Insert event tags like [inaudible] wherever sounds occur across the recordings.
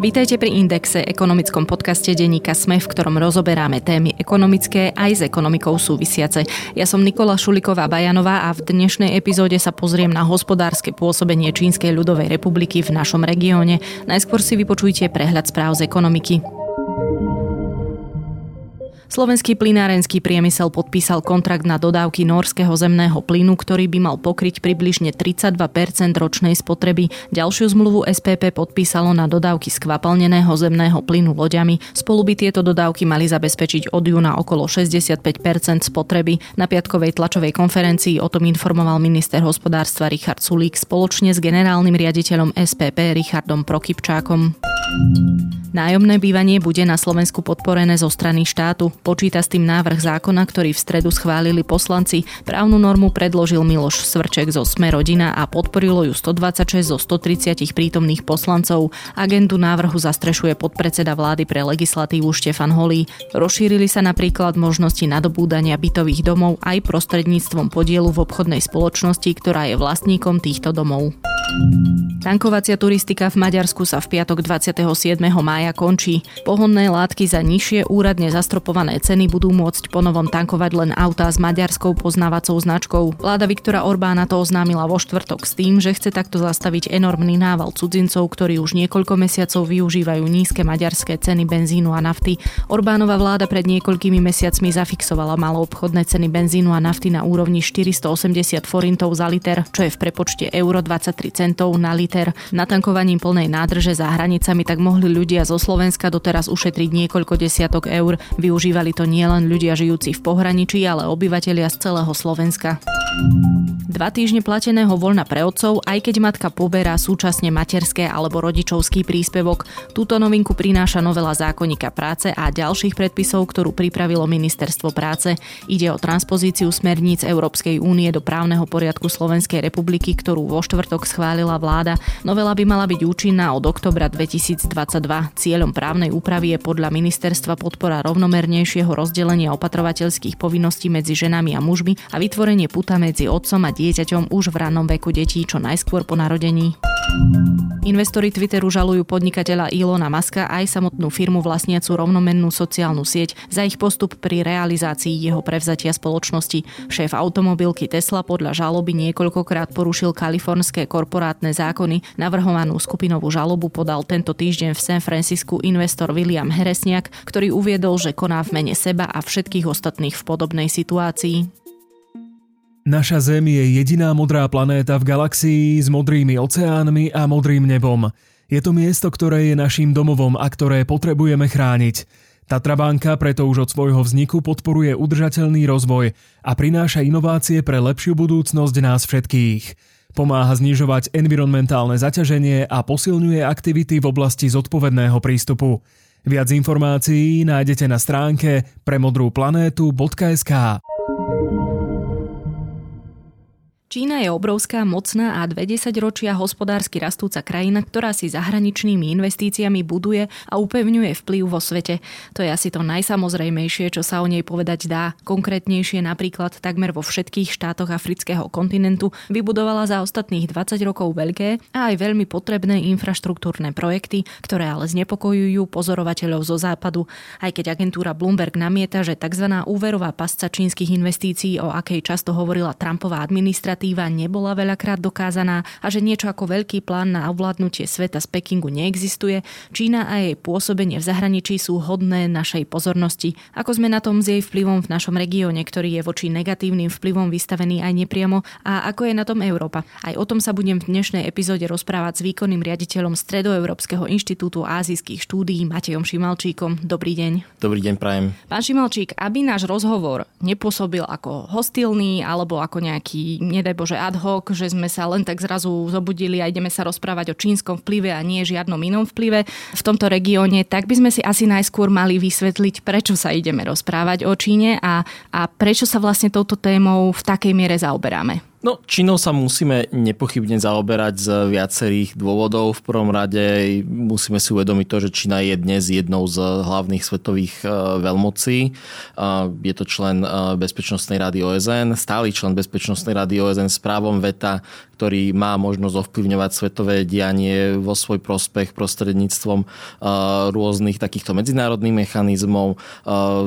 Vítajte pri Indexe, ekonomickom podcaste denníka SME, v ktorom rozoberáme témy ekonomické aj s ekonomikou súvisiace. Ja som Nikola Šuliková Bajanová a v dnešnej epizóde sa pozriem na hospodárske pôsobenie Čínskej ľudovej republiky v našom regióne. Najskôr si vypočujte prehľad správ z ekonomiky. Slovenský plynárenský priemysel podpísal kontrakt na dodávky norského zemného plynu, ktorý by mal pokryť približne 32% ročnej spotreby. Ďalšiu zmluvu SPP podpísalo na dodávky skvapalneného zemného plynu loďami. Spolu by tieto dodávky mali zabezpečiť od júna okolo 65% spotreby. Na piatkovej tlačovej konferencii o tom informoval minister hospodárstva Richard Sulík spoločne s generálnym riaditeľom SPP Richardom Prokypčákom. Nájomné bývanie bude na Slovensku podporené zo strany štátu. Počíta s tým návrh zákona, ktorý v stredu schválili poslanci. Právnu normu predložil Miloš Svrček zo Sme rodina a podporilo ju 126 zo 130 prítomných poslancov. Agendu návrhu zastrešuje podpredseda vlády pre legislatívu Štefan Holý. Rozšírili sa napríklad možnosti nadobúdania bytových domov aj prostredníctvom podielu v obchodnej spoločnosti, ktorá je vlastníkom týchto domov. Tankovacia turistika v Maďarsku sa v piatok 27. mája končí. Pohonné látky za nižšie úradne zastropované ceny budú môcť ponovom tankovať len autá s maďarskou poznávacou značkou. Vláda Viktora Orbána to oznámila vo štvrtok s tým, že chce takto zastaviť enormný nával cudzincov, ktorí už niekoľko mesiacov využívajú nízke maďarské ceny benzínu a nafty. Orbánova vláda pred niekoľkými mesiacmi zafixovala maloobchodné ceny benzínu a nafty na úrovni 480 forintov za liter, čo je v prepočte euro 23 centov na liter. Natankovaním plnej nádrže za hranicami tak mohli ľudia zo Slovenska doteraz ušetriť niekoľko desiatok eur. Využívali to nielen ľudia žijúci v pohraničí, ale obyvatelia z celého Slovenska. Dva týždne plateného voľna pre otcov, aj keď matka poberá súčasne materské alebo rodičovský príspevok. Túto novinku prináša novela zákonníka práce a ďalších predpisov, ktorú pripravilo Ministerstvo práce. Ide o transpozíciu smerníc Európskej únie do právneho poriadku Slovenskej republiky, ktorú vo štvrtok schválila vláda. Novela by mala byť účinná od oktobra 2022. Cieľom právnej úpravy je podľa ministerstva podpora rovnomernejšieho rozdelenia opatrovateľských povinností medzi ženami a mužmi a vytvorenie puta medzi otcom a dieťaťom už v rannom veku detí čo najskôr po narodení. Investori Twitteru žalujú podnikateľa Ilona Maska aj samotnú firmu vlastniacu rovnomennú sociálnu sieť za ich postup pri realizácii jeho prevzatia spoločnosti. Šéf automobilky Tesla podľa žaloby niekoľkokrát porušil kalifornské korporátne zákony. Navrhovanú skupinovú žalobu podal tento týždeň v San Francisku investor William Heresniak, ktorý uviedol, že koná v mene seba a všetkých ostatných v podobnej situácii. Naša Zem je jediná modrá planéta v galaxii s modrými oceánmi a modrým nebom. Je to miesto, ktoré je našim domovom a ktoré potrebujeme chrániť. Tatrabánka preto už od svojho vzniku podporuje udržateľný rozvoj a prináša inovácie pre lepšiu budúcnosť nás všetkých. Pomáha znižovať environmentálne zaťaženie a posilňuje aktivity v oblasti zodpovedného prístupu. Viac informácií nájdete na stránke premodrúplanétu.sk. Čína je obrovská, mocná a 20 ročia hospodársky rastúca krajina, ktorá si zahraničnými investíciami buduje a upevňuje vplyv vo svete. To je asi to najsamozrejmejšie, čo sa o nej povedať dá. Konkrétnejšie napríklad takmer vo všetkých štátoch afrického kontinentu vybudovala za ostatných 20 rokov veľké a aj veľmi potrebné infraštruktúrne projekty, ktoré ale znepokojujú pozorovateľov zo západu. Aj keď agentúra Bloomberg namieta, že tzv. úverová pasca čínskych investícií, o akej často hovorila Trumpová administratíva, iniciatíva nebola veľakrát dokázaná a že niečo ako veľký plán na ovládnutie sveta z Pekingu neexistuje, Čína a jej pôsobenie v zahraničí sú hodné našej pozornosti. Ako sme na tom s jej vplyvom v našom regióne, ktorý je voči negatívnym vplyvom vystavený aj nepriamo a ako je na tom Európa. Aj o tom sa budem v dnešnej epizóde rozprávať s výkonným riaditeľom Stredoeurópskeho inštitútu ázijských štúdií Matejom Šimalčíkom. Dobrý deň. Dobrý deň, prajem. Pán Šimalčík, aby náš rozhovor nepôsobil ako hostilný alebo ako nejaký, nedaj nedaj Bože ad hoc, že sme sa len tak zrazu zobudili a ideme sa rozprávať o čínskom vplyve a nie žiadnom inom vplyve v tomto regióne, tak by sme si asi najskôr mali vysvetliť, prečo sa ideme rozprávať o Číne a, a prečo sa vlastne touto témou v takej miere zaoberáme. No, Čínou sa musíme nepochybne zaoberať z viacerých dôvodov. V prvom rade musíme si uvedomiť to, že Čína je dnes jednou z hlavných svetových e, veľmocí. E, je to člen e, Bezpečnostnej rady OSN, stály člen Bezpečnostnej rady OSN s právom veta, ktorý má možnosť ovplyvňovať svetové dianie vo svoj prospech prostredníctvom rôznych takýchto medzinárodných mechanizmov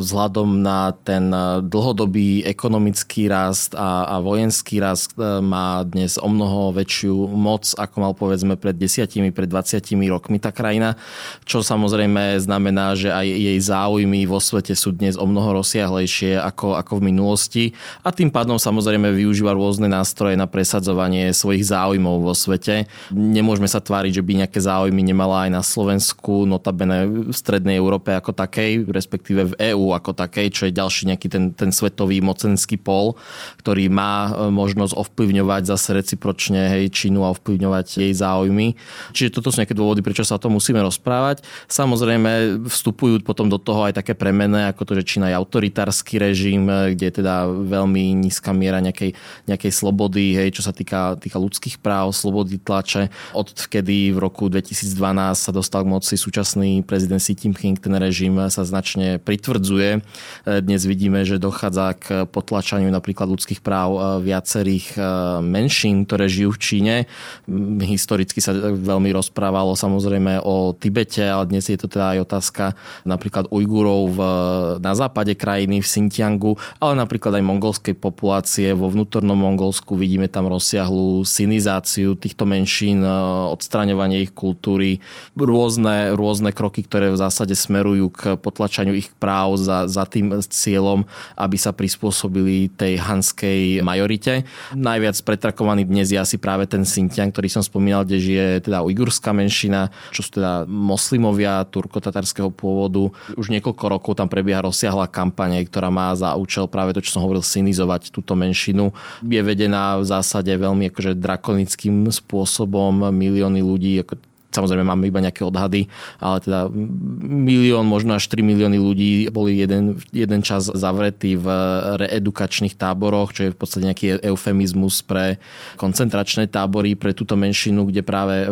vzhľadom na ten dlhodobý ekonomický rast a vojenský rast E, má dnes o mnoho väčšiu moc, ako mal povedzme pred desiatimi, pred 20 rokmi tá krajina, čo samozrejme znamená, že aj jej záujmy vo svete sú dnes o mnoho rozsiahlejšie ako, ako v minulosti a tým pádom samozrejme využíva rôzne nástroje na presadzovanie svojich záujmov vo svete. Nemôžeme sa tváriť, že by nejaké záujmy nemala aj na Slovensku, notabene v strednej Európe ako takej, respektíve v EÚ ako takej, čo je ďalší nejaký ten, ten svetový mocenský pol, ktorý má e, možnosť možnosť ovplyvňovať zase recipročne hej, Čínu a ovplyvňovať jej záujmy. Čiže toto sú nejaké dôvody, prečo sa o tom musíme rozprávať. Samozrejme vstupujú potom do toho aj také premené, ako to, že Čína je autoritársky režim, kde je teda veľmi nízka miera nejakej, nejakej slobody, hej, čo sa týka, týka ľudských práv, slobody tlače. Od kedy v roku 2012 sa dostal k moci súčasný prezident Xi Jinping, ten režim sa značne pritvrdzuje. Dnes vidíme, že dochádza k potlačaniu napríklad ľudských práv viacerých tých eh, menšín, ktoré žijú v Číne. Historicky sa veľmi rozprávalo samozrejme o Tibete, ale dnes je to teda aj otázka napríklad Ujgurov v, na západe krajiny, v Xinjiangu, ale napríklad aj mongolskej populácie vo vnútornom Mongolsku. Vidíme tam rozsiahlu sinizáciu týchto menšín, eh, odstraňovanie ich kultúry, rôzne, rôzne kroky, ktoré v zásade smerujú k potlačaniu ich práv za, za tým cieľom, aby sa prispôsobili tej hanskej majorite. Najviac pretrakovaný dnes je asi práve ten Xinjiang, ktorý som spomínal, kde žije teda ujgurská menšina, čo sú teda moslimovia turkotatarského pôvodu. Už niekoľko rokov tam prebieha rozsiahla kampaň, ktorá má za účel práve to, čo som hovoril, sinizovať túto menšinu. Je vedená v zásade veľmi akože drakonickým spôsobom. Milióny ľudí, ako Samozrejme máme iba nejaké odhady, ale teda milión, možno až 3 milióny ľudí boli jeden, jeden čas zavretí v reedukačných táboroch, čo je v podstate nejaký eufemizmus pre koncentračné tábory, pre túto menšinu, kde práve e,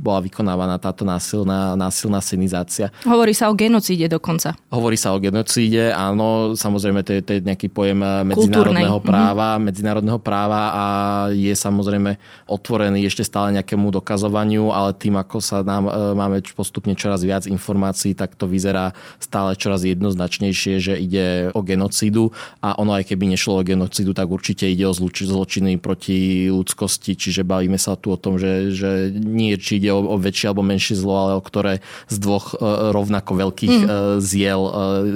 bola vykonávaná táto násilná, násilná sinizácia. Hovorí sa o genocíde dokonca. Hovorí sa o genocíde, áno, samozrejme to je, to je nejaký pojem medzinárodného Kultúrnej. práva, mm-hmm. medzinárodného práva a je samozrejme otvorený ešte stále nejakému dokazovaniu, ale tým, ako sa nám e, máme postupne čoraz viac informácií, tak to vyzerá stále čoraz jednoznačnejšie, že ide o genocídu a ono aj keby nešlo o genocídu, tak určite ide o zločiny proti ľudskosti, čiže bavíme sa tu o tom, že, že nie či ide o, o väčšie alebo menšie zlo, ale o ktoré z dvoch e, rovnako veľkých mm. ziel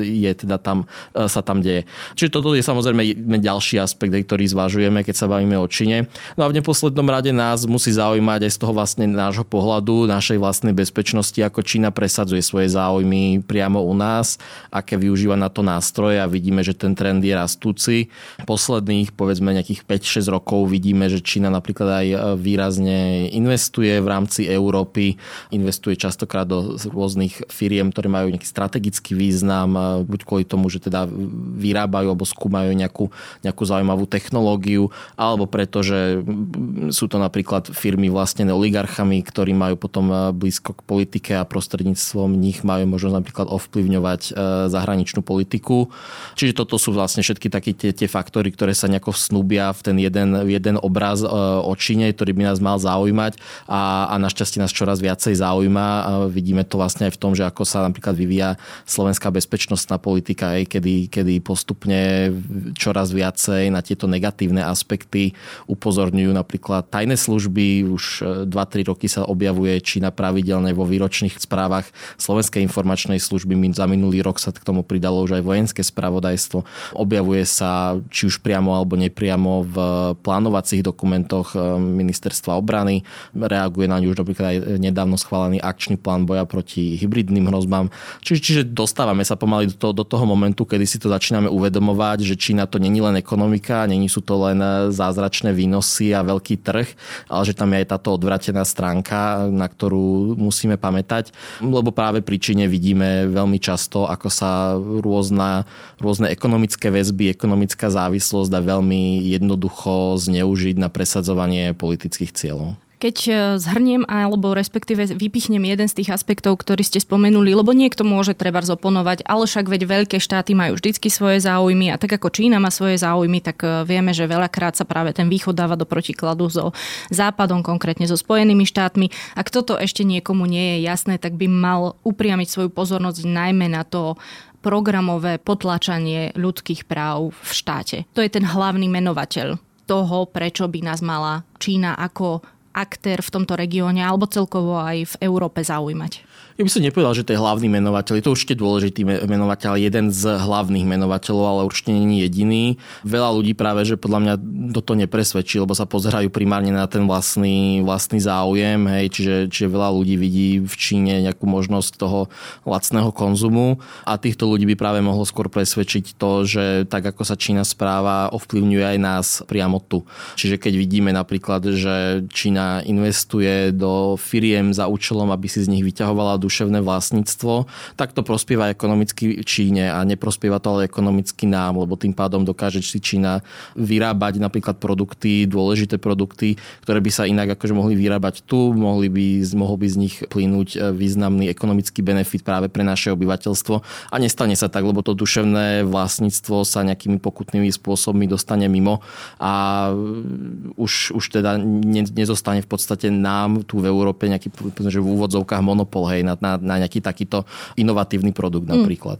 je teda tam, sa tam deje. Čiže toto je samozrejme ďalší aspekt, ktorý zvažujeme, keď sa bavíme o Číne. No a v neposlednom rade nás musí zaujímať aj z toho vlastne nášho pohľadu, našej vlastnej bezpečnosti, ako Čína presadzuje svoje záujmy priamo u nás, aké využíva na to nástroje a vidíme, že ten trend je rastúci. Posledných, povedzme nejakých 5-6 rokov vidíme, že Čína napríklad aj e, výrazne investuje v rámci Európy, investuje častokrát do rôznych firiem, ktoré majú nejaký strategický význam, e, buď kvôli tomu, že teda vyrábajú alebo skúmajú nejakú, nejakú zaujímavú technológiu, alebo preto, že sú to napríklad firmy vlastnené oligarchami, ktorí majú potom e, blízko k politike a prostredníctvom nich majú možnosť napríklad ovplyvňovať e, zahraničnú politiku. Čiže toto sú vlastne všetky také tie, tie faktory, ktoré sa nejako snúbia v ten jeden, jeden obraz e, o Číne, ktorý by nás mal zaujímať a, a našťastie nás čoraz viacej zaujíma. Vidíme to vlastne aj v tom, že ako sa napríklad vyvíja slovenská bezpečnostná politika, aj kedy, kedy postupne čoraz viacej na tieto negatívne aspekty upozorňujú napríklad tajné služby. Už 2-3 roky sa objavuje Čína pravidelne vo výročných správach Slovenskej informačnej služby. Za minulý rok sa k tomu pridalo už aj vojenské spravodajstvo. Objavuje sa či už priamo alebo nepriamo v plánovacích dokumentoch eh, ministerstva obrany. Reaguje na ňu už napríklad aj nedávno schválený akčný plán boja proti hybridným hrozbám. Čiže, čiže dostávame sa pomaly do toho, do toho momentu, kedy si to začíname uvedomovať, že Čína to není len ekonomika, není sú to len zázračné výnosy a veľký trh, ale že tam je aj táto odvratená stránka, na ktorú musíme pamätať, lebo práve pri Číne vidíme veľmi často, ako sa rôzna, rôzne ekonomické väzby, ekonomická závislosť dá veľmi jednoducho zneužiť na presadzovanie politických cieľov. Keď e, zhrniem alebo respektíve vypichnem jeden z tých aspektov, ktorý ste spomenuli, lebo niekto môže treba zoponovať, ale však veď veľké štáty majú vždycky svoje záujmy a tak ako Čína má svoje záujmy, tak e, vieme, že veľakrát sa práve ten východ dáva do protikladu so západom, konkrétne so Spojenými štátmi. Ak toto ešte niekomu nie je jasné, tak by mal upriamiť svoju pozornosť najmä na to, programové potlačanie ľudských práv v štáte. To je ten hlavný menovateľ toho, prečo by nás mala Čína ako aktér v tomto regióne alebo celkovo aj v Európe zaujímať? Ja by som nepovedal, že to je hlavný menovateľ. Je to určite dôležitý menovateľ, jeden z hlavných menovateľov, ale určite nie je jediný. Veľa ľudí práve, že podľa mňa toto nepresvedčí, lebo sa pozerajú primárne na ten vlastný, vlastný záujem. Hej, čiže, čiže veľa ľudí vidí v Číne nejakú možnosť toho lacného konzumu a týchto ľudí by práve mohlo skôr presvedčiť to, že tak ako sa Čína správa, ovplyvňuje aj nás priamo tu. Čiže keď vidíme napríklad, že Čína investuje do firiem za účelom, aby si z nich vyťahovala duševné vlastníctvo, tak to prospieva ekonomicky Číne a neprospieva to ale ekonomicky nám, lebo tým pádom dokáže si Čína vyrábať napríklad produkty, dôležité produkty, ktoré by sa inak akože mohli vyrábať tu, mohli by, mohol by z nich plynúť e, významný ekonomický benefit práve pre naše obyvateľstvo. A nestane sa tak, lebo to duševné vlastníctvo sa nejakými pokutnými spôsobmi dostane mimo a už, už teda nezostane v podstate nám tu v Európe nejaký že v úvodzovkách monopol hej, na, na, na nejaký takýto inovatívny produkt mm. napríklad.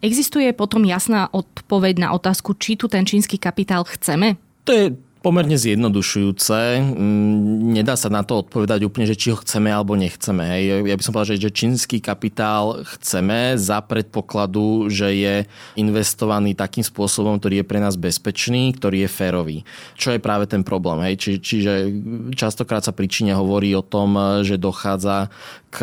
Existuje potom jasná odpoveď na otázku, či tu ten čínsky kapitál chceme? To je pomerne zjednodušujúce. Mm, nedá sa na to odpovedať úplne, že či ho chceme alebo nechceme. Hej. Ja by som povedal, že čínsky kapitál chceme za predpokladu, že je investovaný takým spôsobom, ktorý je pre nás bezpečný, ktorý je férový. Čo je práve ten problém. Hej. Či, čiže častokrát sa pri Číne hovorí o tom, že dochádza k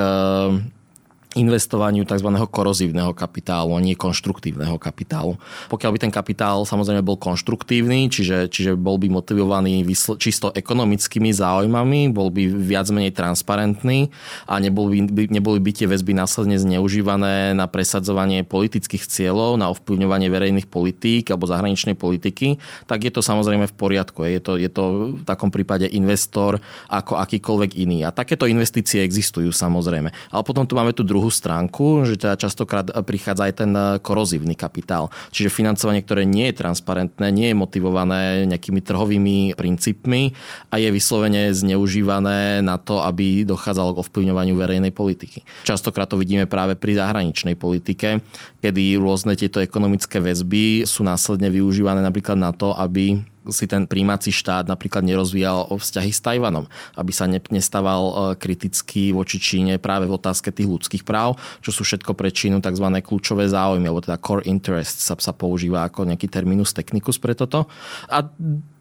investovaniu tzv. korozívneho kapitálu a nie konštruktívneho kapitálu. Pokiaľ by ten kapitál samozrejme bol konštruktívny, čiže, čiže bol by motivovaný čisto ekonomickými záujmami, bol by viac menej transparentný a nebol by, neboli by tie väzby následne zneužívané na presadzovanie politických cieľov, na ovplyvňovanie verejných politík alebo zahraničnej politiky, tak je to samozrejme v poriadku. Je to, je to v takom prípade investor ako akýkoľvek iný. A takéto investície existujú samozrejme. Ale potom tu máme tu druhú druhú stránku, že teda častokrát prichádza aj ten korozívny kapitál. Čiže financovanie, ktoré nie je transparentné, nie je motivované nejakými trhovými princípmi a je vyslovene zneužívané na to, aby dochádzalo k ovplyvňovaniu verejnej politiky. Častokrát to vidíme práve pri zahraničnej politike, kedy rôzne tieto ekonomické väzby sú následne využívané napríklad na to, aby si ten príjmací štát napríklad nerozvíjal vzťahy s Tajvanom, aby sa nestával e, kriticky voči Číne práve v otázke tých ľudských práv, čo sú všetko pre Čínu tzv. kľúčové záujmy, alebo teda core interest sa, sa používa ako nejaký terminus technicus pre toto. A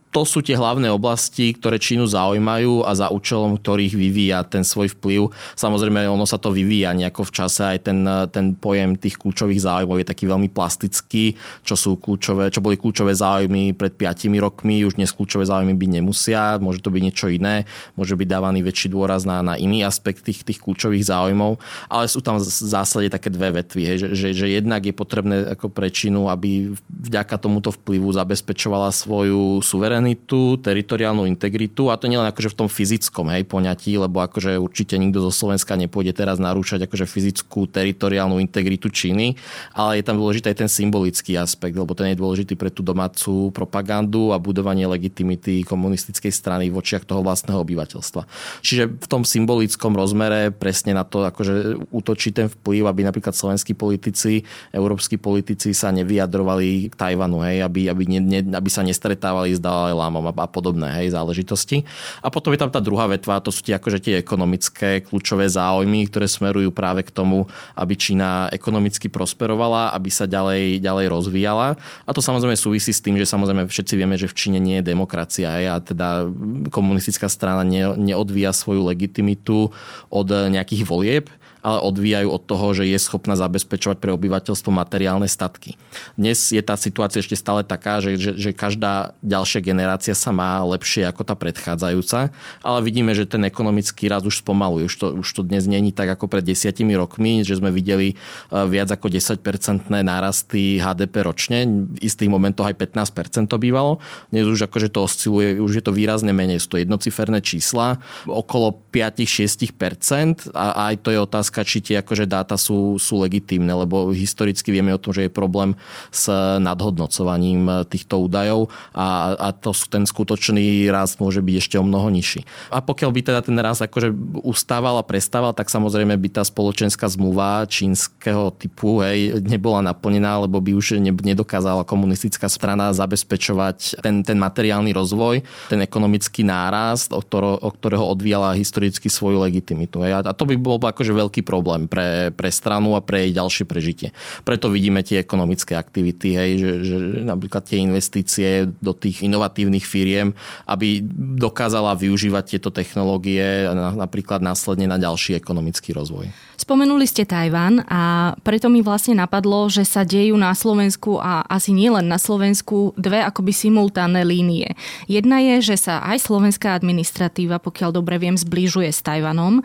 to sú tie hlavné oblasti, ktoré Čínu zaujímajú a za účelom ktorých vyvíja ten svoj vplyv. Samozrejme, ono sa to vyvíja nejako v čase, aj ten, ten pojem tých kľúčových záujmov je taký veľmi plastický, čo sú kľúčové, čo boli kľúčové záujmy pred 5 rokmi, už dnes kľúčové záujmy byť nemusia, môže to byť niečo iné, môže byť dávaný väčší dôraz na, na iný aspekt tých, tých kľúčových záujmov, ale sú tam v zásade také dve vetvy, hej, že, že, že jednak je potrebné ako pre Čínu, aby vďaka tomuto vplyvu zabezpečovala svoju suverenitu suverenitu, teritoriálnu integritu a to nielen akože v tom fyzickom hej, poňatí, lebo akože určite nikto zo Slovenska nepôjde teraz narúšať akože fyzickú teritoriálnu integritu Číny, ale je tam dôležitý aj ten symbolický aspekt, lebo ten je dôležitý pre tú domácu propagandu a budovanie legitimity komunistickej strany v očiach toho vlastného obyvateľstva. Čiže v tom symbolickom rozmere presne na to akože útočí ten vplyv, aby napríklad slovenskí politici, európsky politici sa nevyjadrovali k Tajvanu, hej, aby, aby, ne, aby sa nestretávali s Dalaj Lámom a podobné hej, záležitosti. A potom je tam tá druhá vetva, to sú tie, akože tie ekonomické kľúčové záujmy, ktoré smerujú práve k tomu, aby Čína ekonomicky prosperovala, aby sa ďalej, ďalej rozvíjala. A to samozrejme súvisí s tým, že samozrejme všetci vieme, že v Číne nie je demokracia hej, a teda komunistická strana ne, neodvíja svoju legitimitu od nejakých volieb, ale odvíjajú od toho, že je schopná zabezpečovať pre obyvateľstvo materiálne statky. Dnes je tá situácia ešte stále taká, že, že, že každá ďalšia generácia sa má lepšie ako tá predchádzajúca, ale vidíme, že ten ekonomický rast už spomaluje. Už to, už to dnes není tak ako pred desiatimi rokmi, že sme videli e, viac ako 10-percentné nárasty HDP ročne. V istých momentoch aj 15% to bývalo. Dnes už akože to osciluje, už je to výrazne menej. Sú to jednociferné čísla, okolo 5-6% a aj to je otázka, či tie akože dáta sú, sú legitímne, lebo historicky vieme o tom, že je problém s nadhodnocovaním týchto údajov a, a to, ten skutočný rast môže byť ešte o mnoho nižší. A pokiaľ by teda ten rast akože ustával a prestával, tak samozrejme by tá spoločenská zmluva čínskeho typu hej, nebola naplnená, lebo by už nedokázala komunistická strana zabezpečovať ten, ten materiálny rozvoj, ten ekonomický nárast, od ktorého, od ktorého odvíjala historicky svoju legitimitu. Hej. A to by bol akože veľký problém pre, pre stranu a pre jej ďalšie prežitie. Preto vidíme tie ekonomické aktivity, hej, že, že napríklad tie investície do tých inovatívnych firiem, aby dokázala využívať tieto technológie napríklad následne na ďalší ekonomický rozvoj. Spomenuli ste Tajvan a preto mi vlastne napadlo, že sa dejú na Slovensku a asi nielen na Slovensku dve akoby simultánne línie. Jedna je, že sa aj slovenská administratíva, pokiaľ dobre viem, zbližuje s Tajvanom,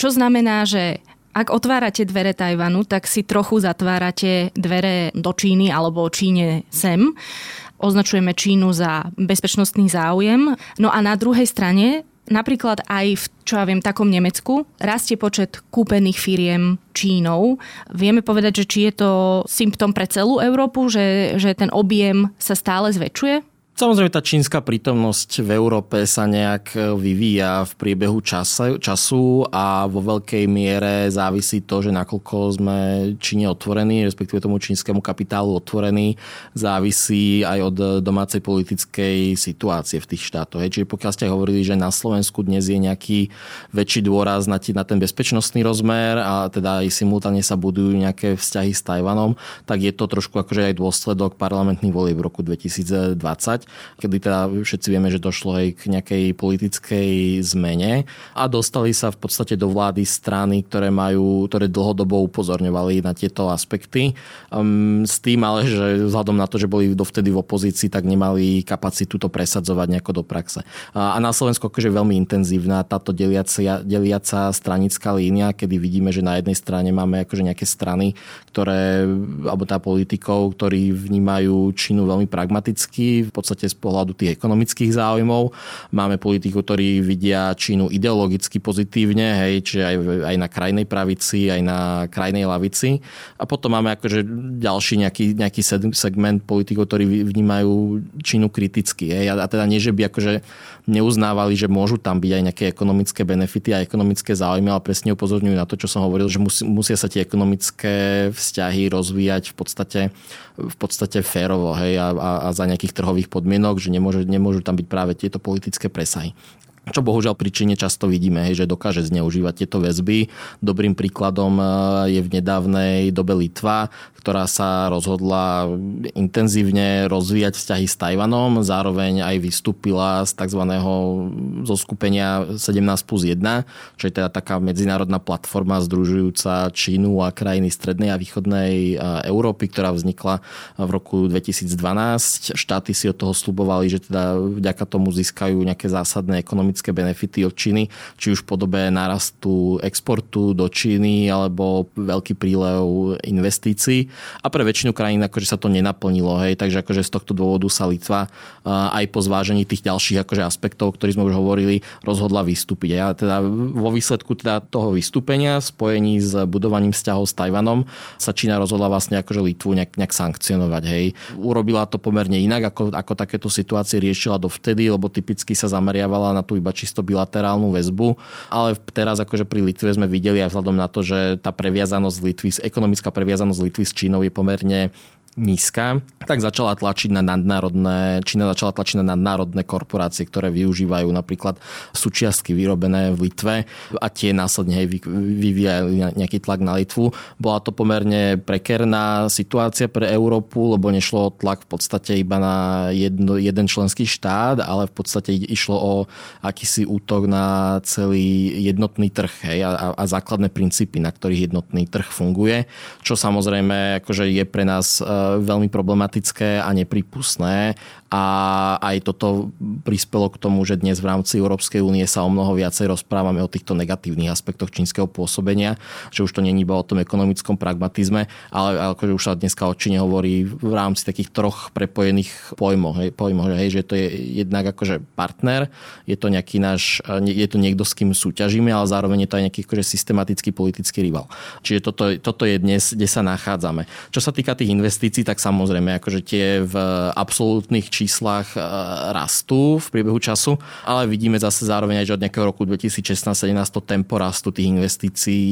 čo znamená, že ak otvárate dvere Tajvanu, tak si trochu zatvárate dvere do Číny alebo Číne sem. Označujeme Čínu za bezpečnostný záujem. No a na druhej strane napríklad aj v, čo ja viem, takom Nemecku rastie počet kúpených firiem Čínou. Vieme povedať, že či je to symptom pre celú Európu, že, že ten objem sa stále zväčšuje? Samozrejme, tá čínska prítomnosť v Európe sa nejak e, vyvíja v priebehu času, a vo veľkej miere závisí to, že nakoľko sme Číne otvorení, respektíve tomu čínskemu kapitálu otvorení, závisí aj od domácej politickej situácie v tých štátoch. Čiže pokiaľ ste hovorili, že na Slovensku dnes je nejaký väčší dôraz na, na ten bezpečnostný rozmer a teda aj simultáne sa budujú nejaké vzťahy s Tajvanom, tak je to trošku akože aj dôsledok parlamentných volieb v roku 2020 kedy teda všetci vieme, že došlo aj k nejakej politickej zmene a dostali sa v podstate do vlády strany, ktoré majú, ktoré dlhodobo upozorňovali na tieto aspekty. Um, s tým ale, že vzhľadom na to, že boli dovtedy v opozícii, tak nemali kapacitu to presadzovať nejako do praxe. A, na Slovensku akože veľmi intenzívna táto deliaca, deliaca stranická línia, kedy vidíme, že na jednej strane máme akože nejaké strany, ktoré, alebo tá politikov, ktorí vnímajú Čínu veľmi pragmaticky, v podstate podstate z pohľadu tých ekonomických záujmov. Máme politikov, ktorí vidia Čínu ideologicky pozitívne, hej, čiže aj, aj na krajnej pravici, aj na krajnej lavici. A potom máme akože ďalší nejaký, nejaký segment politikov, ktorí vnímajú Čínu kriticky. Hej. A teda nie, že by akože neuznávali, že môžu tam byť aj nejaké ekonomické benefity a ekonomické záujmy, ale presne upozorňujú na to, čo som hovoril, že musia sa tie ekonomické vzťahy rozvíjať v podstate, v podstate férovo hej, a, a, a za nejakých trhových podmienok, že nemôže, nemôžu tam byť práve tieto politické presahy čo bohužiaľ pri Číne často vidíme, že dokáže zneužívať tieto väzby. Dobrým príkladom e, je v nedávnej dobe Litva, ktorá sa rozhodla intenzívne rozvíjať vzťahy s Tajvanom, zároveň aj vystúpila z tzv. zoskupenia 17 plus 1, čo je teda taká medzinárodná platforma združujúca Čínu a krajiny strednej a východnej e, Európy, ktorá vznikla v roku 2012. Štáty si od toho slubovali, že teda vďaka tomu získajú nejaké zásadné ekonomické ekonomické benefity od Číny, či už v podobe nárastu exportu do Číny alebo veľký prílev investícií. A pre väčšinu krajín akože sa to nenaplnilo. Hej, takže akože z tohto dôvodu sa Litva aj po zvážení tých ďalších akože aspektov, o ktorých sme už hovorili, rozhodla vystúpiť. A teda vo výsledku teda toho vystúpenia spojení s budovaním vzťahov s Tajvanom sa Čína rozhodla vlastne akože Litvu nejak, nejak sankcionovať. Hej. Urobila to pomerne inak, ako, ako takéto situácie riešila dovtedy, lebo typicky sa zameriavala na tú iba čisto bilaterálnu väzbu, ale teraz akože pri Litve sme videli aj vzhľadom na to, že tá previazanosť Litvy, ekonomická previazanosť Litvy s Čínou je pomerne nízka, tak začala tlačiť na nadnárodné, Čína začala tlačiť na nadnárodné korporácie, ktoré využívajú napríklad súčiastky vyrobené v Litve a tie následne hej, vyvíjajú nejaký tlak na Litvu. Bola to pomerne prekerná situácia pre Európu, lebo nešlo o tlak v podstate iba na jedno, jeden členský štát, ale v podstate išlo o akýsi útok na celý jednotný trh hej, a, a základné princípy, na ktorých jednotný trh funguje, čo samozrejme akože je pre nás e, veľmi problematické a nepripustné a aj toto prispelo k tomu, že dnes v rámci Európskej únie sa o mnoho viacej rozprávame o týchto negatívnych aspektoch čínskeho pôsobenia, že už to není iba o tom ekonomickom pragmatizme, ale akože už sa dneska o Číne hovorí v rámci takých troch prepojených pojmov, hej, pojmov hej, že to je jednak akože partner, je to nejaký náš, je to niekto, s kým súťažíme, ale zároveň je to aj nejaký akože systematický politický rival. Čiže toto, toto je dnes, kde sa nachádzame. Čo sa týka tých investícií, tak samozrejme, akože tie v absolútnych číslach e, rastú v priebehu času, ale vidíme zase zároveň aj, že od nejakého roku 2016-17 to tempo rastu tých investícií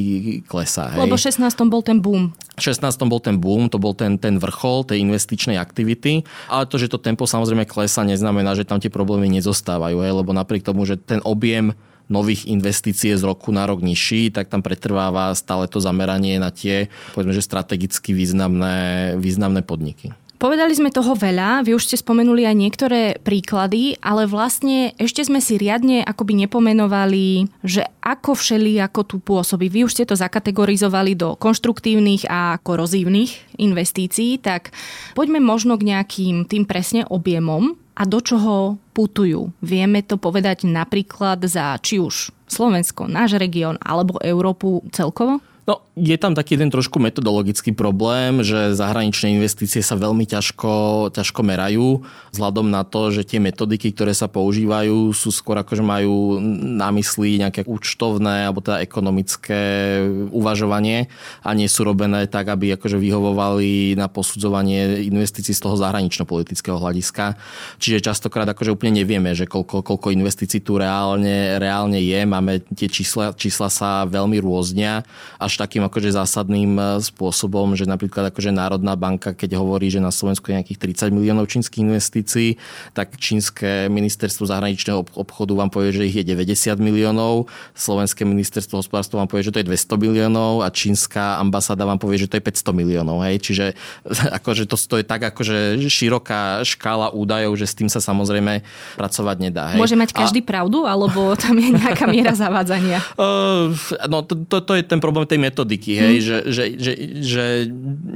klesá. Hej. Lebo v 16 bol ten boom. V 16 bol ten boom, to bol ten, ten vrchol tej investičnej aktivity, ale to, že to tempo samozrejme klesá, neznamená, že tam tie problémy nezostávajú, hej, lebo napriek tomu, že ten objem nových investícií z roku na rok nižší, tak tam pretrváva stále to zameranie na tie, povedzme, že strategicky významné, významné podniky. Povedali sme toho veľa, vy už ste spomenuli aj niektoré príklady, ale vlastne ešte sme si riadne akoby nepomenovali, že ako všeli, ako tu pôsobí. Vy už ste to zakategorizovali do konštruktívnych a korozívnych investícií, tak poďme možno k nejakým tým presne objemom a do čoho putujú. Vieme to povedať napríklad za či už Slovensko, náš región alebo Európu celkovo? No, je tam taký jeden trošku metodologický problém, že zahraničné investície sa veľmi ťažko, ťažko merajú, vzhľadom na to, že tie metodiky, ktoré sa používajú, sú skôr že majú na mysli nejaké účtovné alebo teda ekonomické uvažovanie a nie sú robené tak, aby akože vyhovovali na posudzovanie investícií z toho zahranično-politického hľadiska. Čiže častokrát akože úplne nevieme, že koľko, koľko investícií tu reálne, reálne je. Máme tie čísla, čísla sa veľmi rôznia, až takým akože zásadným e, spôsobom, že napríklad akože Národná banka, keď hovorí, že na Slovensku je nejakých 30 miliónov čínskych investícií, tak čínske ministerstvo zahraničného obchodu vám povie, že ich je 90 miliónov, slovenské ministerstvo hospodárstva vám povie, že to je 200 miliónov a čínska ambasáda vám povie, že to je 500 miliónov. Hej? Čiže [laughs] akože to, to je tak akože široká škála údajov, že s tým sa samozrejme pracovať nedá. Hej? Môže mať každý a... pravdu, alebo tam je nejaká miera [laughs] zavádzania? Uh, no to, to, to je ten problém tej metodiky, hej, hmm. že, že, že, že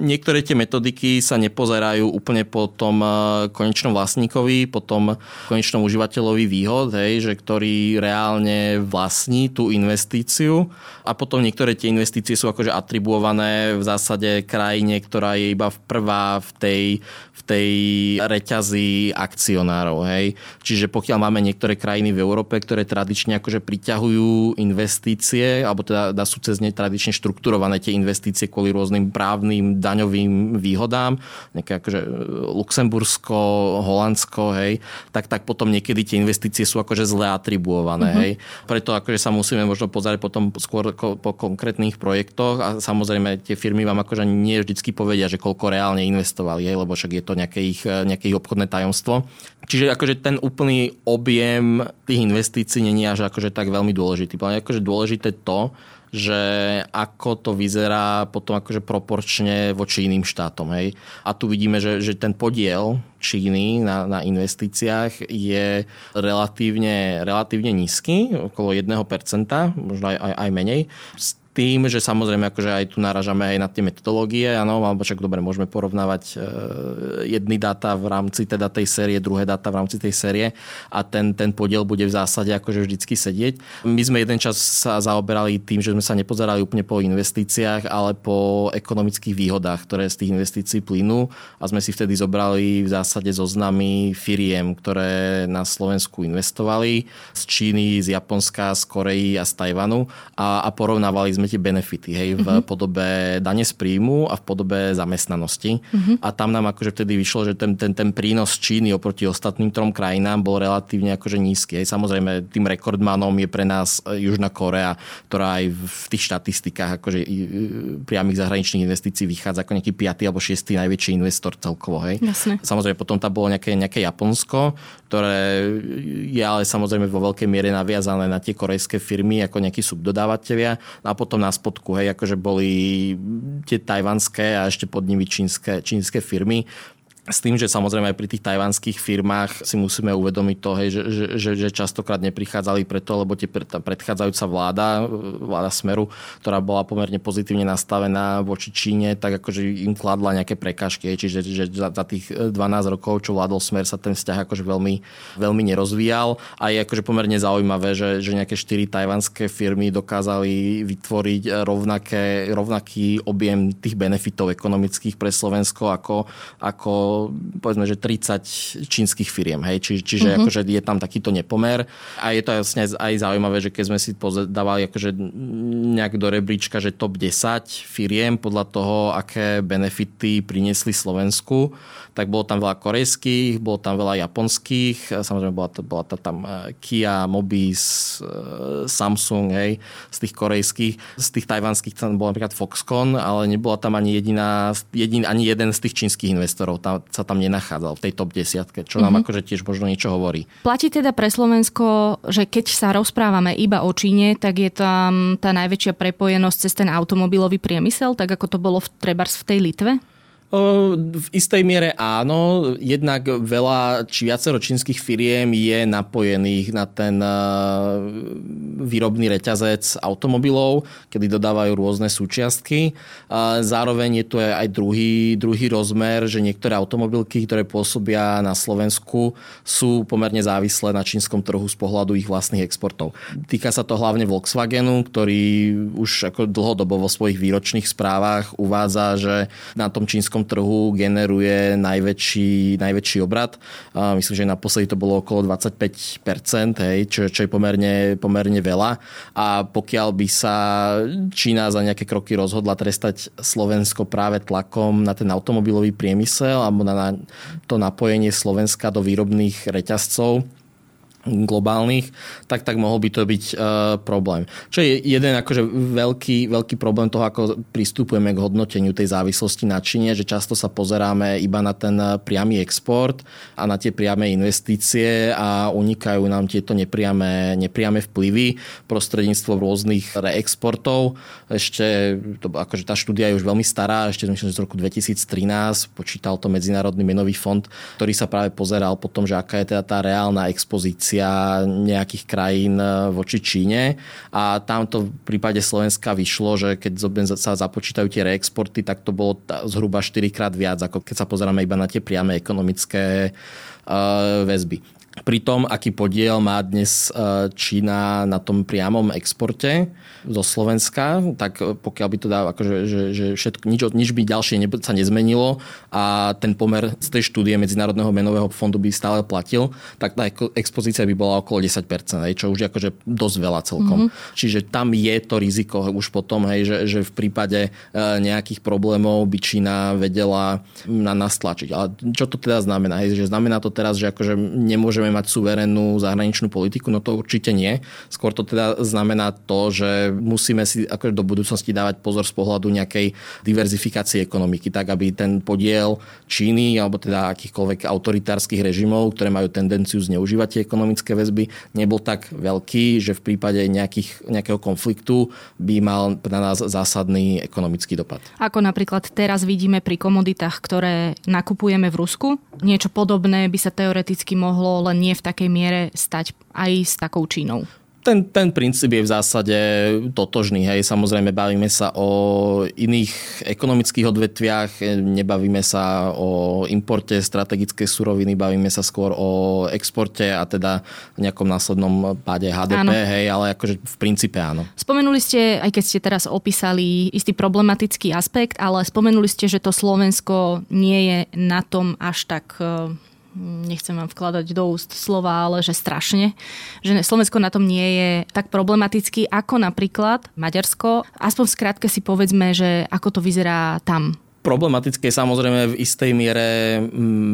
niektoré tie metodiky sa nepozerajú úplne po tom eh, konečnom vlastníkovi, po tom konečnom užívateľovi výhod, hej, že ktorý reálne vlastní tú investíciu a potom niektoré tie investície sú akože atribuované v zásade krajine, ktorá je iba prvá v tej, v tej reťazi akcionárov. Hej. Čiže pokiaľ máme niektoré krajiny v Európe, ktoré tradične akože priťahujú investície, alebo teda sú cez ne tradične štrukturované tie investície kvôli rôznym právnym daňovým výhodám, nejaké akože e, Luxembursko, Holandsko, hej, tak, tak potom niekedy tie investície sú akože zle atribuované. Mm-hmm. Hej. Preto akože sa musíme možno pozerať potom skôr po konkrétnych projektoch a samozrejme tie firmy vám akože nie vždycky povedia, že koľko reálne investovali, hej, lebo však je to nejaké ich, e, nejaké ich obchodné tajomstvo. Čiže akože ten úplný objem tých investícií nie je až akože tak veľmi dôležitý. Ale akože dôležité to, že ako to vyzerá potom akože proporčne voči iným štátom. Hej. A tu vidíme, že, že ten podiel Číny na, na investíciách je relatívne, relatívne nízky, okolo 1%, možno aj, aj, aj menej. S tým, že samozrejme akože aj tu naražame aj na tie metodológie, áno, alebo však dobre, môžeme porovnávať e, jedny dáta v rámci teda tej série, druhé dáta v rámci tej série a ten, ten podiel bude v zásade akože vždycky sedieť. My sme jeden čas sa zaoberali tým, že sme sa nepozerali úplne po investíciách, ale po ekonomických výhodách, ktoré z tých investícií plynú a sme si vtedy zobrali v zásade zoznamy firiem, ktoré na Slovensku investovali z Číny, z Japonska, z Koreji a z Tajvanu a, a porovnávali sme povedzme tie benefity, hej, v uh-huh. podobe dane z príjmu a v podobe zamestnanosti. Uh-huh. A tam nám akože vtedy vyšlo, že ten, ten, ten prínos Číny oproti ostatným trom krajinám bol relatívne akože nízky. Hej. Samozrejme, tým rekordmanom je pre nás e, Južná Korea, ktorá aj v tých štatistikách akože priamých zahraničných investícií vychádza ako nejaký piatý alebo šiestý najväčší investor celkovo. Hej. Jasne. Samozrejme, potom tam bolo nejaké, nejaké Japonsko, ktoré je ale samozrejme vo veľkej miere naviazané na tie korejské firmy ako nejakí subdodávateľia. No a potom na spodku, hej, akože boli tie tajvanské a ešte pod nimi čínske, čínske firmy. S tým, že samozrejme aj pri tých tajvanských firmách si musíme uvedomiť to, hej, že, že, že častokrát neprichádzali preto, lebo tie, tá predchádzajúca vláda, vláda Smeru, ktorá bola pomerne pozitívne nastavená voči Číne, tak akože im kladla nejaké prekážky. Čiže že za, za tých 12 rokov, čo vládol Smer, sa ten vzťah akože veľmi, veľmi nerozvíjal. A je akože pomerne zaujímavé, že, že nejaké štyri tajvanské firmy dokázali vytvoriť rovnaké, rovnaký objem tých benefitov ekonomických pre Slovensko ako, ako povedzme, že 30 čínskych firiem. Hej? Či, čiže mm-hmm. akože je tam takýto nepomer. A je to jasne aj zaujímavé, že keď sme si dávali akože nejak do rebríčka, že top 10 firiem podľa toho, aké benefity priniesli Slovensku, tak bolo tam veľa korejských, bolo tam veľa japonských, samozrejme bola, bola to tam e, Kia, Mobis, e, Samsung, hej, z tých korejských, z tých tajvanských tam bol napríklad Foxconn, ale nebola tam ani jediná, jedin, ani jeden z tých čínskych investorov tam, sa tam nenachádzal v tej top desiatke, čo nám mm-hmm. akože tiež možno niečo hovorí. Platí teda pre Slovensko, že keď sa rozprávame iba o Číne, tak je tam tá najväčšia prepojenosť cez ten automobilový priemysel, tak ako to bolo v Trebars v tej Litve? V istej miere áno. Jednak veľa či viacero čínskych firiem je napojených na ten výrobný reťazec automobilov, kedy dodávajú rôzne súčiastky. Zároveň je tu aj druhý, druhý rozmer, že niektoré automobilky, ktoré pôsobia na Slovensku, sú pomerne závislé na čínskom trhu z pohľadu ich vlastných exportov. Týka sa to hlavne Volkswagenu, ktorý už ako dlhodobo vo svojich výročných správach uvádza, že na tom čínskom slovenskom trhu generuje najväčší, najväčší obrad. Myslím, že naposledy to bolo okolo 25%, hej, čo, čo je pomerne, pomerne veľa. A pokiaľ by sa Čína za nejaké kroky rozhodla trestať Slovensko práve tlakom na ten automobilový priemysel alebo na to napojenie Slovenska do výrobných reťazcov, globálnych, tak, tak mohol by to byť uh, problém. Čo je jeden akože veľký, veľký problém toho, ako pristupujeme k hodnoteniu tej závislosti na Číne, že často sa pozeráme iba na ten e, priamy export a na tie priame investície a unikajú nám tieto nepriame, nepriame vplyvy prostredníctvom rôznych reexportov. Ešte, to, akože tá štúdia je už veľmi stará, ešte myslím, že z roku 2013 počítal to Medzinárodný menový fond, ktorý sa práve pozeral po tom, že aká je teda tá reálna expozícia pozícia nejakých krajín e, voči Číne a tamto v prípade Slovenska vyšlo, že keď sa započítajú tie reexporty, tak to bolo zhruba 4 krát viac, ako keď sa pozeráme iba na tie priame ekonomické e, väzby. Pri tom, aký podiel má dnes e, Čína na tom priamom exporte, zo Slovenska, tak pokiaľ by to dá, akože, že, že všetko, nič, nič by ďalšie ne, sa nezmenilo a ten pomer z tej štúdie Medzinárodného menového fondu by stále platil, tak tá expozícia by bola okolo 10%, hej, čo už je akože dosť veľa celkom. Mm-hmm. Čiže tam je to riziko už potom, hej, že, že v prípade e, nejakých problémov by Čína vedela na nás tlačiť. Ale čo to teda znamená? Hej, že znamená to teraz, že akože nemôžeme mať suverénnu zahraničnú politiku? No to určite nie. Skôr to teda znamená to, že musíme si akože do budúcnosti dávať pozor z pohľadu nejakej diverzifikácie ekonomiky, tak aby ten podiel Číny alebo teda akýchkoľvek autoritárskych režimov, ktoré majú tendenciu zneužívať tie ekonomické väzby, nebol tak veľký, že v prípade nejakých, nejakého konfliktu by mal na nás zásadný ekonomický dopad. Ako napríklad teraz vidíme pri komoditách, ktoré nakupujeme v Rusku. Niečo podobné by sa teoreticky mohlo len nie v takej miere stať aj s takou Čínou ten, ten princíp je v zásade totožný. Hej. Samozrejme, bavíme sa o iných ekonomických odvetviach, nebavíme sa o importe strategickej suroviny, bavíme sa skôr o exporte a teda nejakom následnom páde HDP, áno. hej, ale akože v princípe áno. Spomenuli ste, aj keď ste teraz opísali istý problematický aspekt, ale spomenuli ste, že to Slovensko nie je na tom až tak nechcem vám vkladať do úst slova, ale že strašne, že Slovensko na tom nie je tak problematický ako napríklad Maďarsko. Aspoň v si povedzme, že ako to vyzerá tam. Problematické je samozrejme v istej miere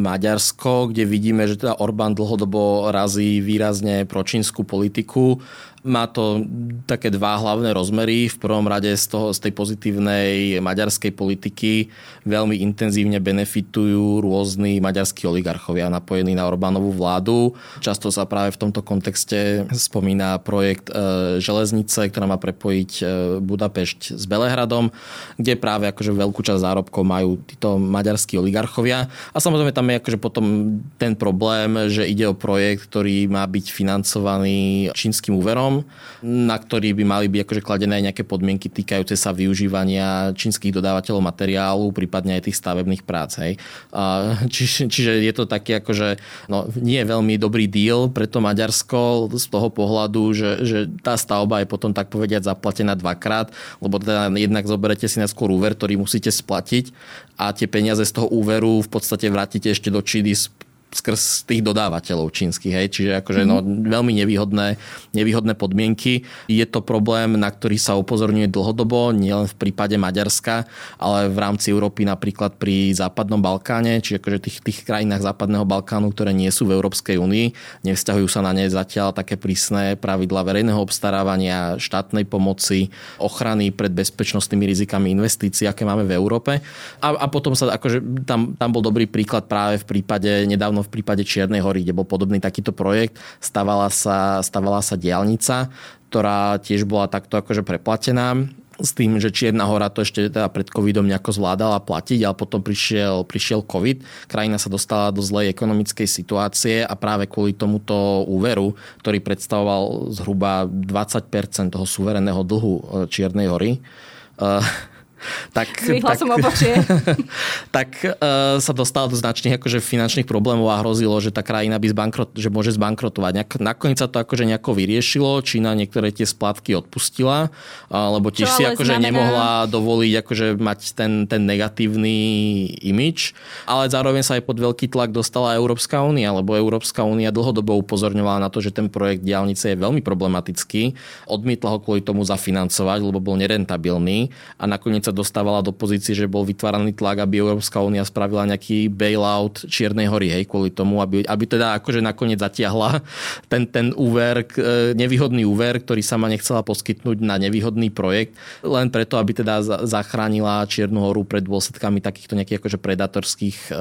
Maďarsko, kde vidíme, že teda Orbán dlhodobo razí výrazne pročínsku politiku má to také dva hlavné rozmery. V prvom rade z, toho, z tej pozitívnej maďarskej politiky veľmi intenzívne benefitujú rôzni maďarskí oligarchovia napojení na Orbánovú vládu. Často sa práve v tomto kontexte spomína projekt e, železnice, ktorá má prepojiť e, Budapešť s Belehradom, kde práve akože veľkú časť zárobkov majú títo maďarskí oligarchovia. A samozrejme tam je akože potom ten problém, že ide o projekt, ktorý má byť financovaný čínskym úverom partnerom, na ktorý by mali byť akože kladené aj nejaké podmienky týkajúce sa využívania čínskych dodávateľov materiálu, prípadne aj tých stavebných prác. Hej. Čiže, čiže je to taký akože, no, nie je veľmi dobrý deal pre to Maďarsko z toho pohľadu, že, že tá stavba je potom tak povediať zaplatená dvakrát, lebo teda jednak zoberete si najskôr úver, ktorý musíte splatiť a tie peniaze z toho úveru v podstate vrátite ešte do Číny skrz tých dodávateľov čínskych. Hej. Čiže akože, no, mhm. veľmi nevýhodné, nevýhodné podmienky. Je to problém, na ktorý sa upozorňuje dlhodobo, nielen v prípade Maďarska, ale v rámci Európy napríklad pri Západnom Balkáne, čiže akože tých, tých krajinách Západného Balkánu, ktoré nie sú v Európskej únii. Nevzťahujú sa na ne zatiaľ také prísne pravidla verejného obstarávania, štátnej pomoci, ochrany pred bezpečnostnými rizikami investícií, aké máme v Európe. A, a potom sa akože, tam, tam bol dobrý príklad práve v prípade nedávno v prípade Čiernej hory, kde bol podobný takýto projekt. Stavala sa, stavala sa diálnica, ktorá tiež bola takto akože preplatená s tým, že Čierna hora to ešte teda pred covidom nejako zvládala platiť, ale potom prišiel, prišiel covid, krajina sa dostala do zlej ekonomickej situácie a práve kvôli tomuto úveru, ktorý predstavoval zhruba 20% toho suvereného dlhu e, Čiernej hory, uh, tak, tak, som [laughs] tak uh, sa dostala do značných akože finančných problémov a hrozilo, že tá krajina by zbankrot, že môže zbankrotovať. Nejak, nakoniec sa to akože nejako vyriešilo, Čína niektoré tie splátky odpustila, uh, lebo tiež si akože znamená... nemohla dovoliť akože mať ten, ten negatívny imič, ale zároveň sa aj pod veľký tlak dostala Európska únia, lebo Európska únia dlhodobo upozorňovala na to, že ten projekt diálnice je veľmi problematický. Odmietla ho kvôli tomu zafinancovať, lebo bol nerentabilný a nakoniec sa dostávala do pozície, že bol vytváraný tlak, aby Európska únia spravila nejaký bailout Čiernej hory, hej, kvôli tomu, aby, aby teda akože nakoniec zatiahla ten, ten úver, e, nevýhodný úver, ktorý sa ma nechcela poskytnúť na nevýhodný projekt, len preto, aby teda zachránila Čiernu horu pred dôsledkami takýchto nejakých akože predatorských e,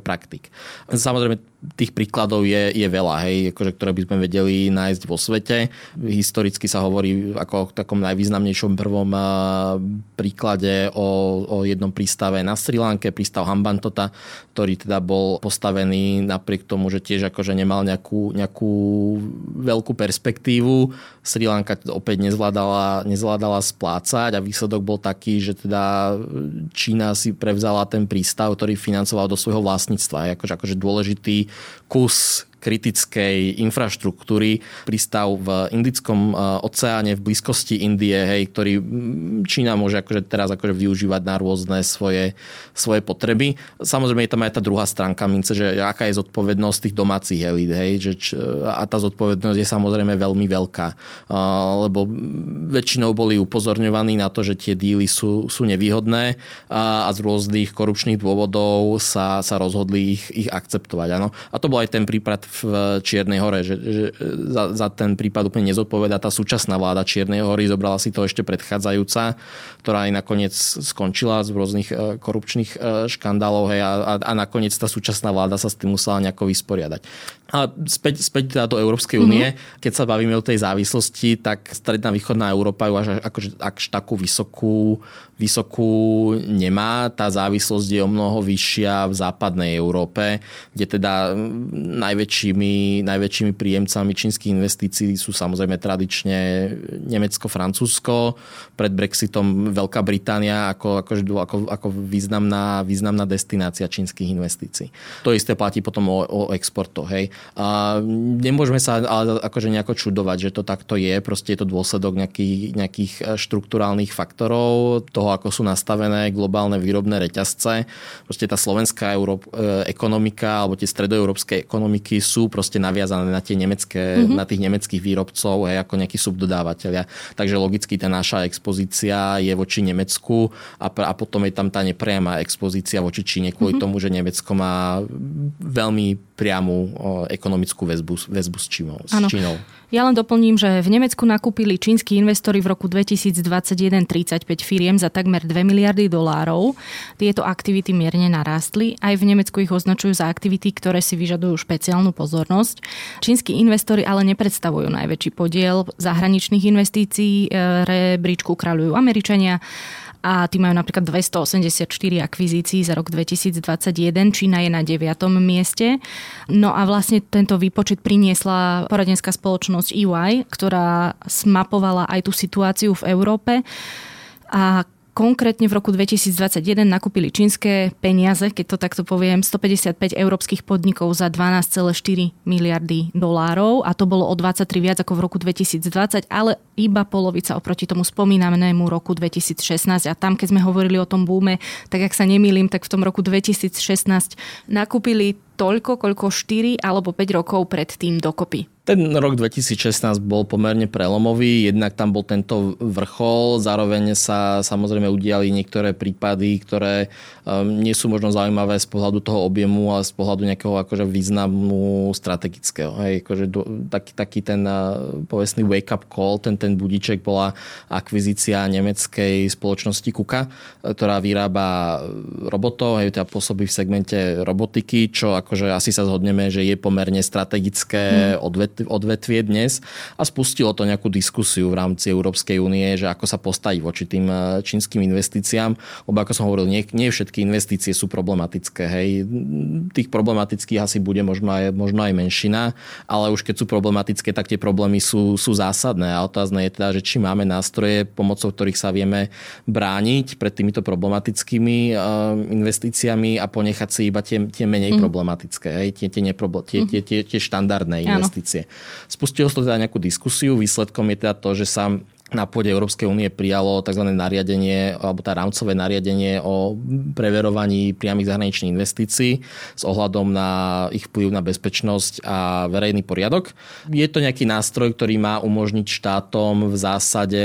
praktik. Samozrejme, tých príkladov je, je veľa, hej, akože, ktoré by sme vedeli nájsť vo svete. Historicky sa hovorí ako o takom najvýznamnejšom prvom príklade o, o jednom prístave na Sri Lanke, prístav Hambantota, ktorý teda bol postavený napriek tomu, že tiež akože nemal nejakú, nejakú veľkú perspektívu. Sri Lanka opäť nezvládala, nezvládala splácať a výsledok bol taký, že teda Čína si prevzala ten prístav, ktorý financoval do svojho vlastníctva. Akože, akože dôležitý course kritickej infraštruktúry. Prístav v Indickom e, oceáne v blízkosti Indie, hej, ktorý Čína môže akože teraz akože využívať na rôzne svoje, svoje potreby. Samozrejme je tam aj tá druhá stránka mince, že aká je zodpovednosť tých domácich elít, hej, že č, a tá zodpovednosť je samozrejme veľmi veľká, lebo väčšinou boli upozorňovaní na to, že tie díly sú, sú nevýhodné a, a z rôznych korupčných dôvodov sa, sa rozhodli ich, ich akceptovať. Ano. A to bol aj ten prípad v Čiernej hore, že, že za, za ten prípad úplne nezodpoveda tá súčasná vláda Čiernej hory, zobrala si to ešte predchádzajúca, ktorá aj nakoniec skončila z rôznych e, korupčných škandálov hej, a, a nakoniec tá súčasná vláda sa s tým musela nejako vysporiadať. A späť, späť teda do Európskej únie, mm-hmm. keď sa bavíme o tej závislosti, tak stredná východná Európa ju až, akože, až takú vysokú, vysokú nemá. Tá závislosť je o mnoho vyššia v západnej Európe, kde teda najväčší najväčšími, najväčšími príjemcami čínskych investícií sú samozrejme tradične Nemecko, Francúzsko, pred Brexitom Veľká Británia ako, ako, ako, ako významná, významná destinácia čínskych investícií. To isté platí potom o, o exporto. Hej. A nemôžeme sa ale akože nejako čudovať, že to takto je. Proste je to dôsledok nejakých, nejakých štruktúrálnych faktorov, toho, ako sú nastavené globálne výrobné reťazce. Proste tá slovenská Euró- e, ekonomika alebo tie stredoeurópske ekonomiky sú proste naviazané na tie nemecké, mm-hmm. na tých nemeckých výrobcov hej, ako nejakí subdodávateľia. Takže logicky tá naša expozícia je voči Nemecku a, a potom je tam tá nepriama expozícia voči Číne kvôli mm-hmm. tomu, že Nemecko má veľmi priamu ekonomickú väzbu, väzbu s, Čínou, s Čínou. Ja len doplním, že v Nemecku nakúpili čínsky investori v roku 2021 35 firiem za takmer 2 miliardy dolárov. Tieto aktivity mierne narástli. Aj v Nemecku ich označujú za aktivity, ktoré si vyžadujú špeciálnu pozornosť. Čínsky investori ale nepredstavujú najväčší podiel zahraničných investícií. E, rebríčku kráľujú Američania a tí majú napríklad 284 akvizícií za rok 2021, Čína je na 9. mieste. No a vlastne tento výpočet priniesla poradenská spoločnosť EY, ktorá smapovala aj tú situáciu v Európe a Konkrétne v roku 2021 nakúpili čínske peniaze, keď to takto poviem, 155 európskych podnikov za 12,4 miliardy dolárov a to bolo o 23 viac ako v roku 2020, ale iba polovica oproti tomu spomínanému roku 2016 a tam, keď sme hovorili o tom búme, tak ak sa nemýlim, tak v tom roku 2016 nakúpili toľko, koľko 4 alebo 5 rokov pred tým dokopy. Ten rok 2016 bol pomerne prelomový, jednak tam bol tento vrchol, zároveň sa samozrejme udiali niektoré prípady, ktoré um, nie sú možno zaujímavé z pohľadu toho objemu, ale z pohľadu nejakého akože významu strategického. Hej, akože do, taký, taký ten uh, povestný wake-up call, ten, ten budiček bola akvizícia nemeckej spoločnosti Kuka, ktorá vyrába robotov, hej, teda pôsobí v segmente robotiky, čo ako akože asi sa zhodneme, že je pomerne strategické hmm. Odvetvie dnes a spustilo to nejakú diskusiu v rámci Európskej únie, že ako sa postaviť voči tým eh, čínskym investíciám, lebo ako som hovoril, nie, nie všetky investície sú problematické. Hej. Tých problematických asi bude možno aj, možno aj menšina, ale už keď sú problematické, tak tie problémy sú, sú zásadné a otázne je teda, že či máme nástroje, pomocou ktorých sa vieme brániť pred týmito problematickými uh, investíciami a ponechať si iba tie, tie menej mm. problematické hej, tie, tie, neproble- tie, tie, tie, tie štandardné investície. Spustilo sa teda nejakú diskusiu, výsledkom je teda to, že sa na pôde Európskej únie prijalo tzv. nariadenie, alebo tá rámcové nariadenie o preverovaní priamých zahraničných investícií s ohľadom na ich vplyv na bezpečnosť a verejný poriadok. Je to nejaký nástroj, ktorý má umožniť štátom v zásade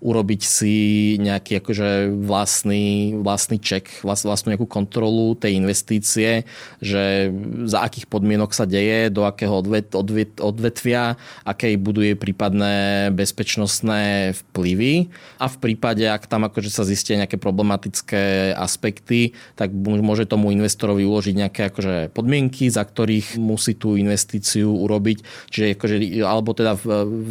urobiť si nejaký akože vlastný, vlastný ček, vlastnú nejakú kontrolu tej investície, že za akých podmienok sa deje, do akého odvet, odvet, odvetvia, aké budú jej prípadné bezpečnostné vplyvy a v prípade, ak tam akože sa zistia nejaké problematické aspekty, tak môže tomu investorovi uložiť nejaké akože podmienky, za ktorých musí tú investíciu urobiť. Čiže akože, alebo teda v,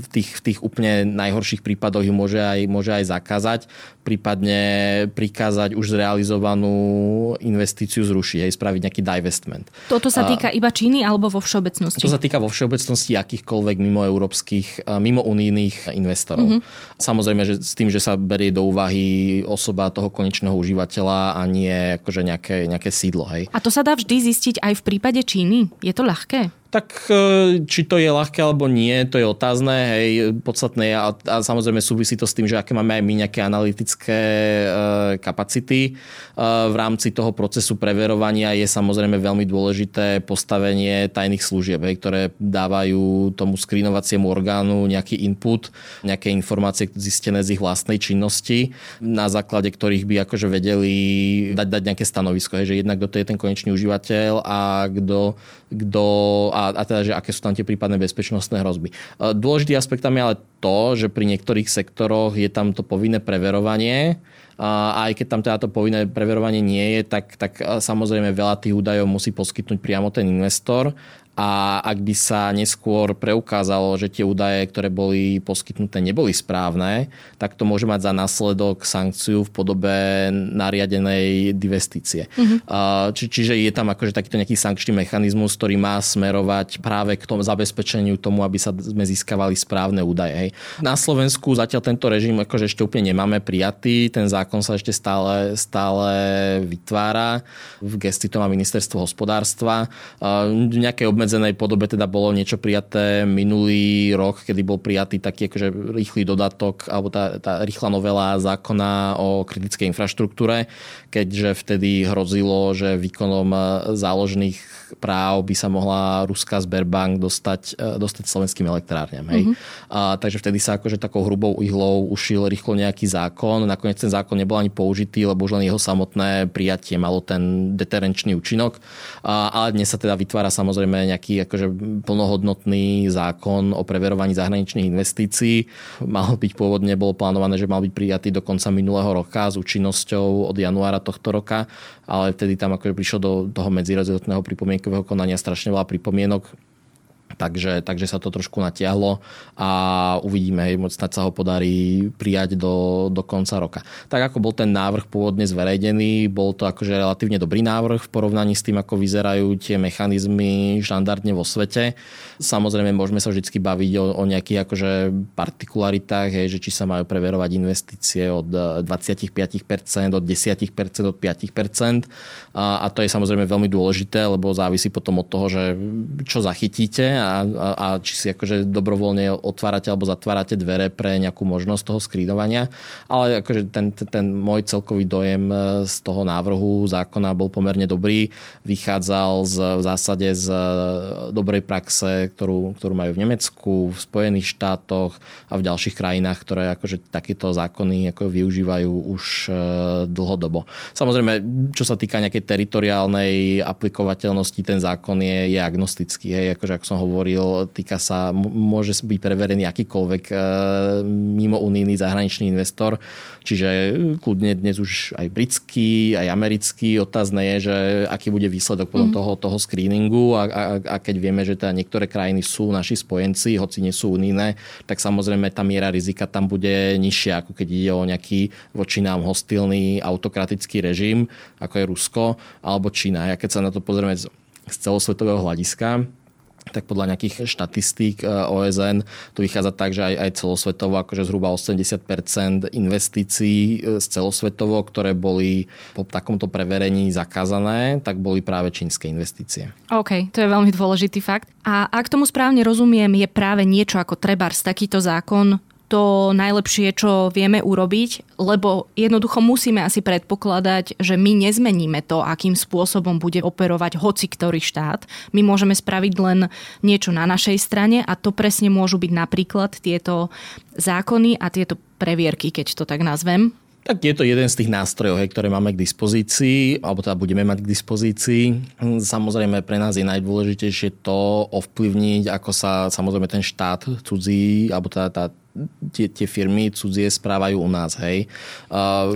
v, tých, v tých úplne najhorších prípadoch ju môže aj, môže aj zakázať, prípadne prikázať už zrealizovanú investíciu zrušiť, aj spraviť nejaký divestment. Toto sa týka iba Číny alebo vo všeobecnosti? To sa týka vo všeobecnosti akýchkoľvek mimo európskych, mimo unijných investorov. Mm-hmm. Samozrejme, že s tým, že sa berie do úvahy osoba toho konečného užívateľa a nie akože nejaké, nejaké sídlo. Hej. A to sa dá vždy zistiť aj v prípade Číny? Je to ľahké? Tak e, či to je ľahké alebo nie, to je otázne. Hej, podstatné a, a samozrejme súvisí to s tým, že aké máme aj my nejaké analytické e, kapacity. E, v rámci toho procesu preverovania je samozrejme veľmi dôležité postavenie tajných služieb, hej, ktoré dávajú tomu skrinovaciemu orgánu nejaký input, nejaké informácie zistené z ich vlastnej činnosti, na základe ktorých by akože vedeli dať, dať nejaké stanovisko, hej, že jednak kto to je ten konečný užívateľ a kto, a, a teda, že aké sú tam tie prípadné bezpečnostné hrozby. E, dôležitý aspekt tam je ale to, že pri niektorých sektoroch je tam to povinné preverovanie a aj keď tam teda to povinné preverovanie nie je, tak, tak e, samozrejme veľa tých údajov musí poskytnúť priamo ten investor a ak by sa neskôr preukázalo, že tie údaje, ktoré boli poskytnuté, neboli správne, tak to môže mať za následok sankciu v podobe nariadenej divestície. Uh-huh. Či, čiže je tam akože takýto nejaký sankčný mechanizmus, ktorý má smerovať práve k tomu zabezpečeniu tomu, aby sa sme získavali správne údaje. Hej. Na Slovensku zatiaľ tento režim akože ešte úplne nemáme prijatý, ten zákon sa ešte stále, stále vytvára. V gesti to má ministerstvo hospodárstva. V nejakej obmedzenej podobe teda bolo niečo prijaté minulý rok, kedy bol prijatý taký akože rýchly dodatok alebo tá, tá rýchla novela zákona o kritickej infraštruktúre, keďže vtedy hrozilo, že výkonom záložných práv by sa mohla ruská Sberbank dostať, dostať slovenským elektrárňam. Hej. Mm-hmm. A, takže vtedy sa akože takou hrubou ihlou ušil rýchlo nejaký zákon. Nakoniec ten zákon nebol ani použitý, lebo už len jeho samotné prijatie malo ten deterenčný účinok. A, ale dnes sa teda vytvára samozrejme nejaký akože plnohodnotný zákon o preverovaní zahraničných investícií. Mal byť pôvodne, bolo plánované, že mal byť prijatý do konca minulého roka s účinnosťou od januára tohto roka, ale vtedy tam akože prišlo do toho medzirezortného pripomienkového konania strašne veľa pripomienok takže, takže sa to trošku natiahlo a uvidíme, hej, snad sa ho podarí prijať do, do konca roka. Tak ako bol ten návrh pôvodne zverejnený, bol to akože relatívne dobrý návrh v porovnaní s tým, ako vyzerajú tie mechanizmy štandardne vo svete. Samozrejme, môžeme sa vždy baviť o, o nejakých akože partikularitách, hej, že či sa majú preverovať investície od 25%, od 10%, od 5%. A, a to je samozrejme veľmi dôležité, lebo závisí potom od toho, že čo zachytíte a, a, a či si akože dobrovoľne otvárate alebo zatvárate dvere pre nejakú možnosť toho skrínovania. Ale akože ten, ten, ten môj celkový dojem e, z toho návrhu zákona bol pomerne dobrý. Vychádzal z, v zásade z e, dobrej praxe, ktorú, ktorú majú v Nemecku, v Spojených štátoch a v ďalších krajinách, ktoré akože takéto zákony ako využívajú už e, dlhodobo. Samozrejme, čo sa týka nejakej teritoriálnej aplikovateľnosti, ten zákon je, je agnostický. Hej, akože ako som hovoril, hovoril, týka sa, môže byť preverený akýkoľvek e, mimo unijný zahraničný investor, čiže kľudne dnes už aj britský, aj americký. Otázne je, že aký bude výsledok potom mm. toho, toho screeningu a, a, a keď vieme, že teda niektoré krajiny sú naši spojenci, hoci nie sú unijné, tak samozrejme tá miera rizika tam bude nižšia, ako keď ide o nejaký voči nám hostilný autokratický režim, ako je Rusko alebo Čína. Ja keď sa na to pozrieme z celosvetového hľadiska, tak podľa nejakých štatistík eh, OSN to vychádza tak, že aj, aj celosvetovo akože zhruba 80% investícií eh, z celosvetovo, ktoré boli po takomto preverení zakázané, tak boli práve čínske investície. OK, to je veľmi dôležitý fakt. A ak tomu správne rozumiem, je práve niečo ako trebárs takýto zákon to najlepšie, čo vieme urobiť, lebo jednoducho musíme asi predpokladať, že my nezmeníme to, akým spôsobom bude operovať hoci ktorý štát. My môžeme spraviť len niečo na našej strane a to presne môžu byť napríklad tieto zákony a tieto previerky, keď to tak nazvem. Tak je to jeden z tých nástrojov, ktoré máme k dispozícii, alebo teda budeme mať k dispozícii. Samozrejme pre nás je najdôležitejšie to ovplyvniť, ako sa samozrejme ten štát cudzí, alebo teda tá tie, tie firmy cudzie správajú u nás. Hej.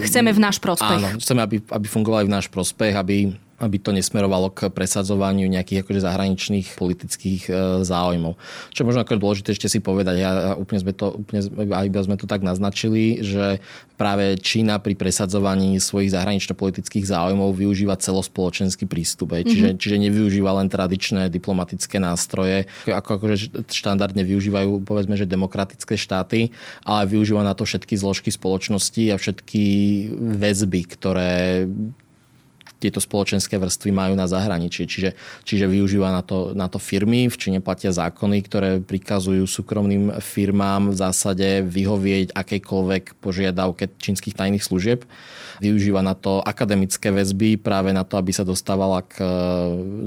Chceme v náš prospech. Áno, chceme, aby, aby fungovali v náš prospech, aby aby to nesmerovalo k presadzovaniu nejakých akože zahraničných politických e, záujmov. Čo možno ako dôležité ešte si povedať, ja úplne sme to, úplne, iba sme to tak naznačili, že práve Čína pri presadzovaní svojich zahranično-politických záujmov využíva celospoločenský prístup. Mm-hmm. Čiže, čiže nevyužíva len tradičné diplomatické nástroje, ako akože štandardne využívajú povedzme, že demokratické štáty, ale využíva na to všetky zložky spoločnosti a všetky väzby, ktoré tieto spoločenské vrstvy majú na zahraničí. Čiže, čiže využíva na to, na to firmy, v Číne platia zákony, ktoré prikazujú súkromným firmám v zásade vyhovieť akejkoľvek požiadavke čínskych tajných služieb využíva na to akademické väzby práve na to, aby sa dostávala k e,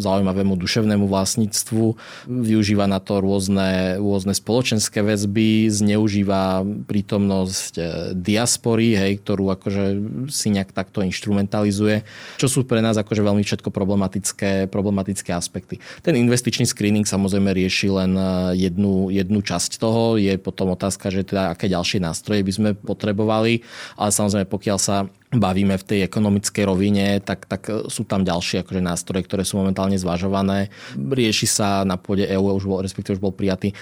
zaujímavému duševnému vlastníctvu. Využíva na to rôzne, rôzne spoločenské väzby, zneužíva prítomnosť e, diaspory, hej, ktorú akože si nejak takto instrumentalizuje. Čo sú pre nás akože veľmi všetko problematické, problematické aspekty. Ten investičný screening samozrejme rieši len e, jednu, jednu časť toho. Je potom otázka, že teda aké ďalšie nástroje by sme potrebovali, ale samozrejme pokiaľ sa bavíme v tej ekonomickej rovine, tak, tak sú tam ďalšie akože nástroje, ktoré sú momentálne zvažované. Rieši sa na pôde EU, už bol, respektíve už bol prijatý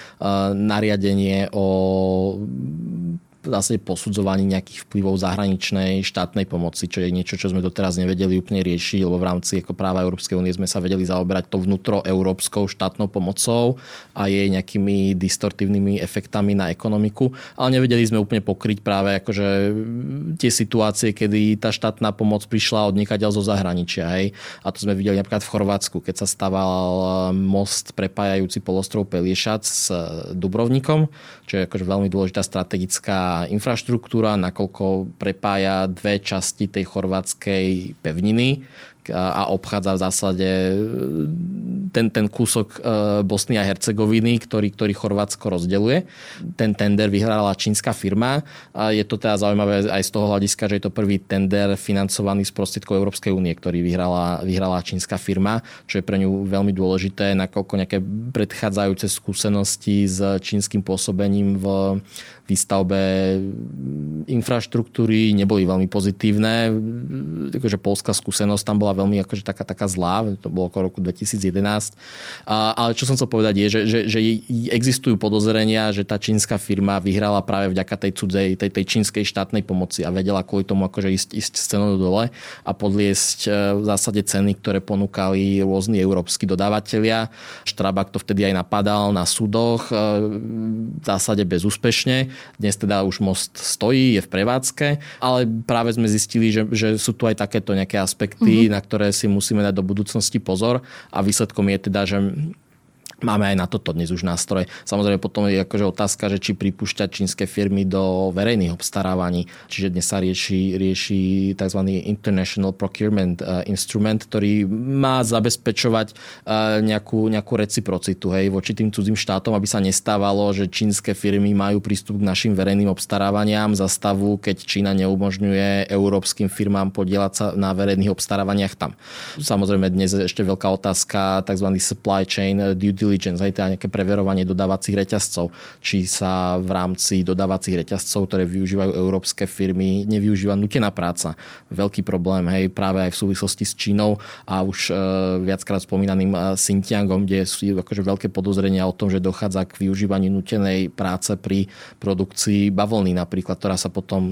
nariadenie o zase posudzovaní nejakých vplyvov zahraničnej štátnej pomoci, čo je niečo, čo sme doteraz nevedeli úplne riešiť, lebo v rámci ako práva Európskej únie sme sa vedeli zaoberať to vnútroeurópskou štátnou pomocou a jej nejakými distortívnymi efektami na ekonomiku, ale nevedeli sme úplne pokryť práve akože tie situácie, kedy tá štátna pomoc prišla od zo zahraničia. Hej? A to sme videli napríklad v Chorvátsku, keď sa stával most prepájajúci polostrov Peliešac s Dubrovnikom, čo je akože veľmi dôležitá strategická infraštruktúra, nakoľko prepája dve časti tej chorvátskej pevniny, a obchádza v zásade e, ten, ten kúsok e, Bosny a Hercegoviny, ktorý, ktorý Chorvátsko rozdeluje. Ten tender vyhrala čínska firma. A je to teda zaujímavé aj z toho hľadiska, že je to prvý tender financovaný z prostriedkov Európskej únie, ktorý vyhrala, vyhrala čínska firma, čo je pre ňu veľmi dôležité, nakoľko nejaké predchádzajúce skúsenosti s čínskym pôsobením v výstavbe infraštruktúry neboli veľmi pozitívne. Takže polská skúsenosť tam bola veľmi akože taká, taká zlá, to bolo okolo roku 2011. A, ale čo som chcel povedať je, že, že, že existujú podozrenia, že tá čínska firma vyhrala práve vďaka tej cudzej, tej, tej čínskej štátnej pomoci a vedela kvôli tomu akože ísť, ísť z cenou dole a podliesť e, v zásade ceny, ktoré ponúkali rôzni európsky dodávateľia. Štrabak to vtedy aj napadal na súdoch, e, v zásade bezúspešne. Dnes teda už most stojí, je v prevádzke, ale práve sme zistili, že, že sú tu aj takéto nejaké aspekty, mm-hmm. na ktoré si musíme dať do budúcnosti pozor a výsledkom je teda, že Máme aj na toto dnes už nástroje. Samozrejme potom je akože otázka, že či pripúšťať čínske firmy do verejných obstarávaní. Čiže dnes sa rieši, rieši tzv. International Procurement uh, Instrument, ktorý má zabezpečovať uh, nejakú, nejakú reciprocitu hej, voči tým cudzím štátom, aby sa nestávalo, že čínske firmy majú prístup k našim verejným obstarávaniam za stavu, keď Čína neumožňuje európskym firmám podielať sa na verejných obstarávaniach tam. Samozrejme dnes je ešte veľká otázka tzv. supply chain due diligence, aj teda nejaké preverovanie dodávacích reťazcov, či sa v rámci dodávacích reťazcov, ktoré využívajú európske firmy, nevyužíva nutená práca. Veľký problém, hej, práve aj v súvislosti s Čínou a už e, viackrát spomínaným e, Xinjiangom, kde sú akože veľké podozrenia o tom, že dochádza k využívaniu nutenej práce pri produkcii bavlny napríklad, ktorá sa potom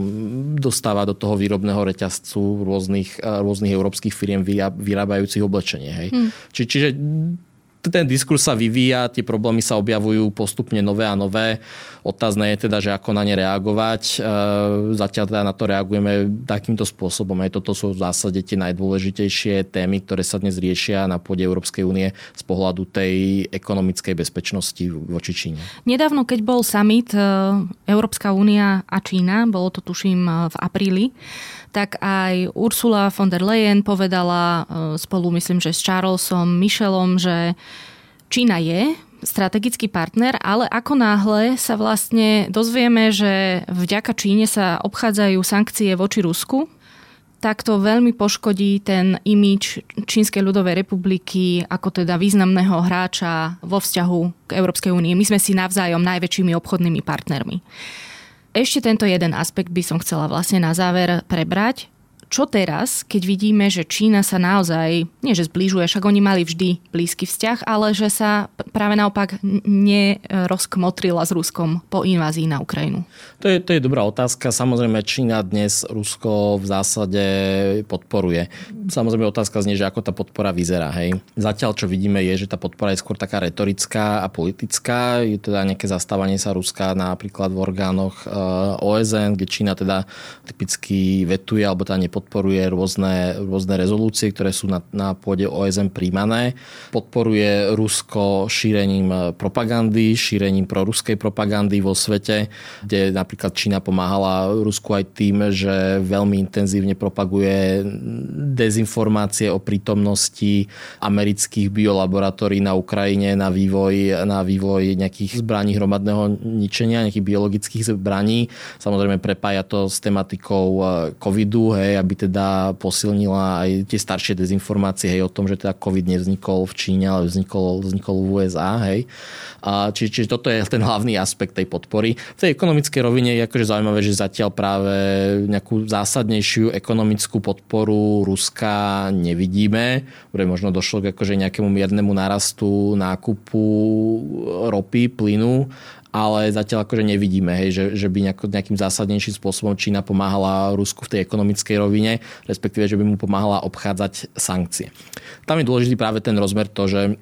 dostáva do toho výrobného reťazcu rôznych, e, rôznych európskych firiem vyrábajúcich oblečenie. Hej. Hmm. Či, čiže ten diskurs sa vyvíja, tie problémy sa objavujú postupne nové a nové. Otázne je teda, že ako na ne reagovať. E, zatiaľ teda na to reagujeme takýmto spôsobom. Aj toto sú v zásade tie najdôležitejšie témy, ktoré sa dnes riešia na pôde Európskej únie z pohľadu tej ekonomickej bezpečnosti voči Číne. Nedávno, keď bol summit e, Európska únia a Čína, bolo to tuším e, v apríli, tak aj Ursula von der Leyen povedala e, spolu, myslím, že s Charlesom Michelom, že Čína je strategický partner, ale ako náhle sa vlastne dozvieme, že vďaka Číne sa obchádzajú sankcie voči Rusku, tak to veľmi poškodí ten imič Čínskej ľudovej republiky ako teda významného hráča vo vzťahu k Európskej únie. My sme si navzájom najväčšími obchodnými partnermi. Ešte tento jeden aspekt by som chcela vlastne na záver prebrať čo teraz, keď vidíme, že Čína sa naozaj, nie že zbližuje, však oni mali vždy blízky vzťah, ale že sa práve naopak nerozkmotrila s Ruskom po invázii na Ukrajinu? To je, to je dobrá otázka. Samozrejme, Čína dnes Rusko v zásade podporuje. Samozrejme, otázka znie, že ako tá podpora vyzerá. Hej. Zatiaľ, čo vidíme, je, že tá podpora je skôr taká retorická a politická. Je teda nejaké zastávanie sa Ruska napríklad v orgánoch eh, OSN, kde Čína teda typicky vetuje alebo teda nepodporuje podporuje rôzne, rôzne rezolúcie, ktoré sú na, na pôde OSN príjmané. Podporuje Rusko šírením propagandy, šírením proruskej propagandy vo svete, kde napríklad Čína pomáhala Rusku aj tým, že veľmi intenzívne propaguje dezinformácie o prítomnosti amerických biolaboratórií na Ukrajine na vývoj, na vývoj nejakých zbraní hromadného ničenia, nejakých biologických zbraní. Samozrejme prepája to s tematikou covidu, hej, aby by teda posilnila aj tie staršie dezinformácie hej, o tom, že teda COVID nevznikol v Číne, ale vznikol, vznikol v USA. Hej. A čiže, čiže toto je ten hlavný aspekt tej podpory. V tej ekonomickej rovine je akože zaujímavé, že zatiaľ práve nejakú zásadnejšiu ekonomickú podporu Ruska nevidíme. Možno došlo k akože nejakému miernemu narastu nákupu ropy, plynu, ale zatiaľ akože nevidíme, hej, že, že by nejako, nejakým zásadnejším spôsobom Čína pomáhala Rusku v tej ekonomickej rovine, respektíve, že by mu pomáhala obchádzať sankcie. Tam je dôležitý práve ten rozmer to, že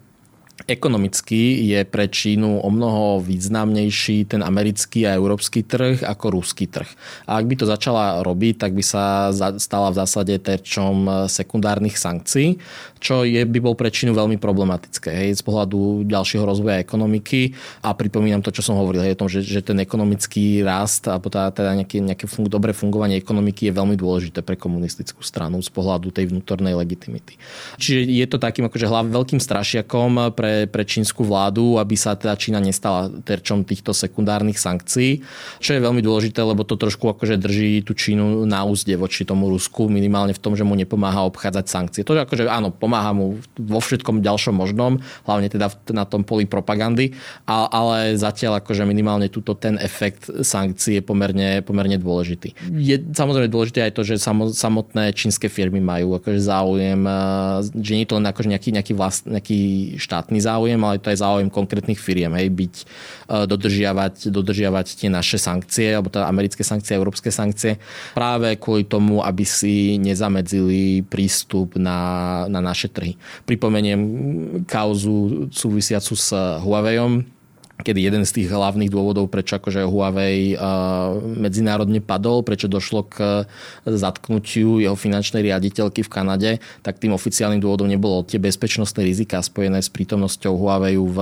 Ekonomicky je pre Čínu o mnoho významnejší ten americký a európsky trh ako ruský trh. A ak by to začala robiť, tak by sa stala v zásade terčom sekundárnych sankcií, čo je, by bol pre Čínu veľmi problematické hej, z pohľadu ďalšieho rozvoja ekonomiky. A pripomínam to, čo som hovoril, hej, o tom, že, že ten ekonomický rast a teda, teda nejaké, nejaké fun- dobré fungovanie ekonomiky je veľmi dôležité pre komunistickú stranu z pohľadu tej vnútornej legitimity. Čiže je to takým akože hlav, veľkým strašiakom pre pre, čínsku vládu, aby sa teda Čína nestala terčom týchto sekundárnych sankcií, čo je veľmi dôležité, lebo to trošku akože drží tú Čínu na úzde voči tomu Rusku, minimálne v tom, že mu nepomáha obchádzať sankcie. To, že akože áno, pomáha mu vo všetkom ďalšom možnom, hlavne teda na tom poli propagandy, ale zatiaľ akože minimálne túto ten efekt sankcií je pomerne, pomerne dôležitý. Je samozrejme dôležité aj to, že samotné čínske firmy majú akože záujem, že nie je to len akože nejaký, nejaký, vlast, nejaký štátny záujem, ale to je záujem konkrétnych firiem, hej, byť, e, dodržiavať, dodržiavať tie naše sankcie, alebo teda americké sankcie, európske sankcie, práve kvôli tomu, aby si nezamedzili prístup na, na naše trhy. Pripomeniem kauzu súvisiacu s Huaweiom, kedy jeden z tých hlavných dôvodov, prečo akože Huawei medzinárodne padol, prečo došlo k zatknutiu jeho finančnej riaditeľky v Kanade, tak tým oficiálnym dôvodom nebolo tie bezpečnostné rizika spojené s prítomnosťou Huawei v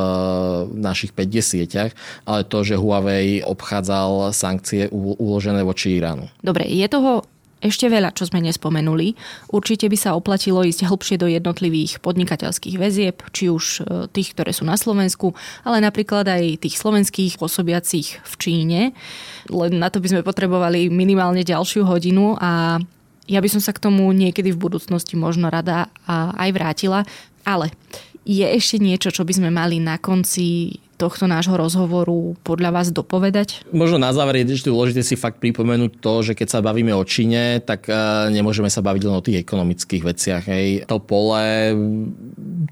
našich 5G sieťach, ale to, že Huawei obchádzal sankcie uložené voči Iránu. Dobre, je toho ešte veľa, čo sme nespomenuli. Určite by sa oplatilo ísť hlbšie do jednotlivých podnikateľských väzieb, či už e, tých, ktoré sú na Slovensku, ale napríklad aj tých slovenských pôsobiacich v Číne. Len na to by sme potrebovali minimálne ďalšiu hodinu a ja by som sa k tomu niekedy v budúcnosti možno rada aj vrátila. Ale je ešte niečo, čo by sme mali na konci tohto nášho rozhovoru podľa vás dopovedať? Možno na záver je dôležité si fakt pripomenúť to, že keď sa bavíme o Číne, tak e, nemôžeme sa baviť len o tých ekonomických veciach. Hej. To pole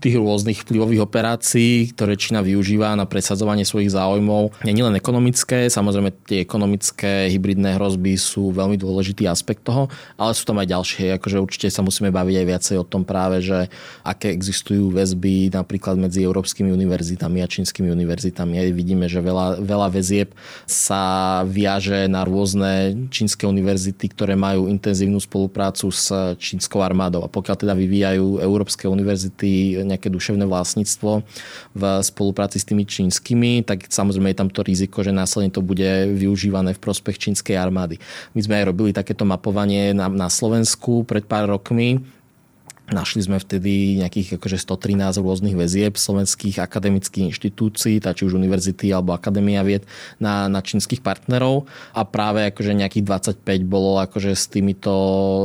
tých rôznych vplyvových operácií, ktoré Čína využíva na presadzovanie svojich záujmov, nie len ekonomické, samozrejme tie ekonomické hybridné hrozby sú veľmi dôležitý aspekt toho, ale sú tam aj ďalšie. Akože určite sa musíme baviť aj viacej o tom práve, že aké existujú väzby napríklad medzi európskymi univerzitami a čínskymi univerzitami univerzitami. Aj vidíme, že veľa, veľa väzieb sa viaže na rôzne čínske univerzity, ktoré majú intenzívnu spoluprácu s čínskou armádou. A pokiaľ teda vyvíjajú európske univerzity nejaké duševné vlastníctvo v spolupráci s tými čínskymi, tak samozrejme je tam to riziko, že následne to bude využívané v prospech čínskej armády. My sme aj robili takéto mapovanie na, na Slovensku pred pár rokmi Našli sme vtedy nejakých akože 113 rôznych väzieb slovenských akademických inštitúcií, či už univerzity alebo akadémia vied na, na čínskych partnerov a práve akože nejakých 25 bolo akože s týmito,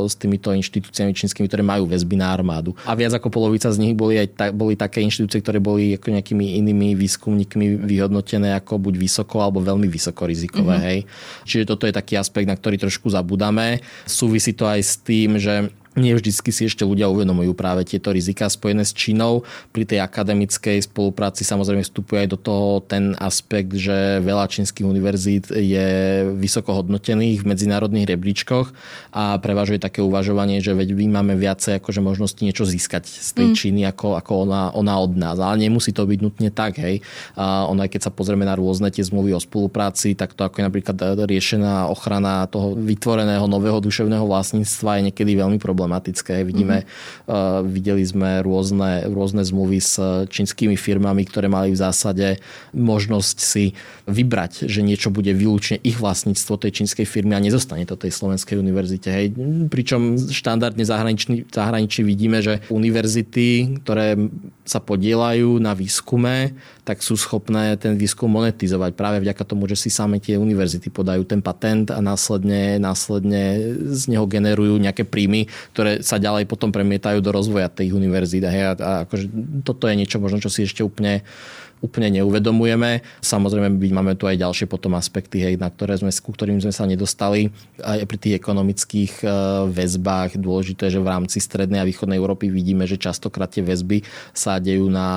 s týmito inštitúciami čínskymi, ktoré majú väzby na armádu. A viac ako polovica z nich boli aj ta, boli také inštitúcie, ktoré boli ako nejakými inými výskumníkmi vyhodnotené ako buď vysoko alebo veľmi vysoko rizikové. Mm-hmm. Hej. Čiže toto je taký aspekt, na ktorý trošku zabudáme. Súvisí to aj s tým, že nie vždycky si ešte ľudia uvedomujú práve tieto rizika spojené s Čínou. Pri tej akademickej spolupráci samozrejme vstupuje aj do toho ten aspekt, že veľa čínskych univerzít je vysoko hodnotených v medzinárodných rebríčkoch a prevažuje také uvažovanie, že veď my máme viacej akože možnosti niečo získať z tej mm. Číny ako, ako ona, ona od nás. Ale nemusí to byť nutne tak. Hej. A ona, keď sa pozrieme na rôzne tie zmluvy o spolupráci, tak to ako je napríklad riešená ochrana toho vytvoreného nového duševného vlastníctva je niekedy veľmi problémové problematické. Vidíme, mm-hmm. uh, videli sme rôzne, rôzne zmluvy s čínskymi firmami, ktoré mali v zásade možnosť si vybrať, že niečo bude výlučne ich vlastníctvo tej čínskej firmy a nezostane to tej slovenskej univerzite. Hej. Pričom štandardne zahraničí, zahraničí vidíme, že univerzity, ktoré sa podielajú na výskume, tak sú schopné ten výskum monetizovať práve vďaka tomu, že si same tie univerzity podajú ten patent a následne, následne z neho generujú nejaké príjmy, ktoré sa ďalej potom premietajú do rozvoja tých univerzít. A, a akože toto je niečo možno, čo si ešte úplne úplne neuvedomujeme. Samozrejme, máme tu aj ďalšie potom aspekty, hej, na ktoré sme, ku ktorým sme sa nedostali. Aj pri tých ekonomických e, väzbách dôležité, že v rámci strednej a východnej Európy vidíme, že častokrát tie väzby sa dejú na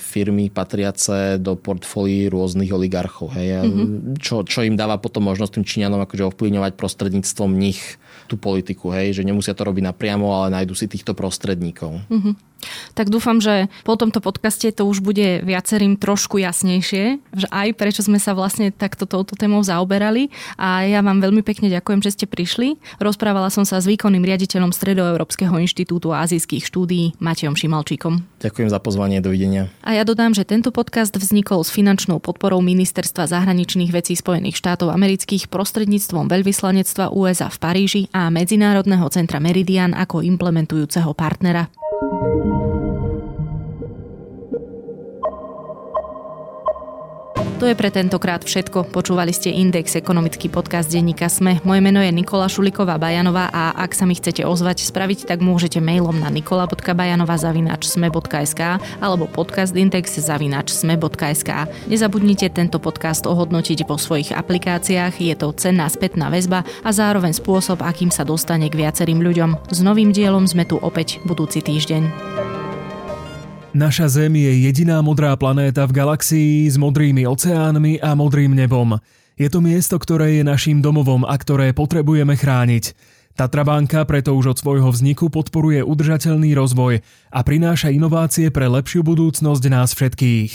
firmy patriace do portfólií rôznych oligarchov. Hej, mm-hmm. čo, čo im dáva potom možnosť tým Číňanom akože ovplyvňovať prostredníctvom nich tú politiku, hej, že nemusia to robiť napriamo, ale nájdu si týchto prostredníkov. Mm-hmm. Tak dúfam, že po tomto podcaste to už bude viacerým trošku jasnejšie, že aj prečo sme sa vlastne takto touto témou zaoberali. A ja vám veľmi pekne ďakujem, že ste prišli. Rozprávala som sa s výkonným riaditeľom Stredoeurópskeho inštitútu azijských štúdií Matejom Šimalčíkom. Ďakujem za pozvanie, dovidenia. A ja dodám, že tento podcast vznikol s finančnou podporou Ministerstva zahraničných vecí Spojených štátov amerických prostredníctvom veľvyslanectva USA v Paríži a Medzinárodného centra Meridian ako implementujúceho partnera. To je pre tentokrát všetko. Počúvali ste Index, ekonomický podcast denníka Sme. Moje meno je Nikola Šuliková Bajanová a ak sa mi chcete ozvať spraviť, tak môžete mailom na nikola.bajanova.sme.sk alebo podcastindex.sme.sk. Nezabudnite tento podcast ohodnotiť vo svojich aplikáciách, je to cenná spätná väzba a zároveň spôsob, akým sa dostane k viacerým ľuďom. S novým dielom sme tu opäť budúci týždeň. Naša Zem je jediná modrá planéta v galaxii s modrými oceánmi a modrým nebom. Je to miesto, ktoré je našim domovom a ktoré potrebujeme chrániť. Tatrabanka preto už od svojho vzniku podporuje udržateľný rozvoj a prináša inovácie pre lepšiu budúcnosť nás všetkých.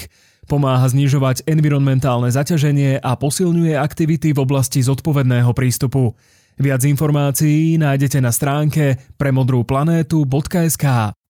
Pomáha znižovať environmentálne zaťaženie a posilňuje aktivity v oblasti zodpovedného prístupu. Viac informácií nájdete na stránke premodrúplanétu.sk.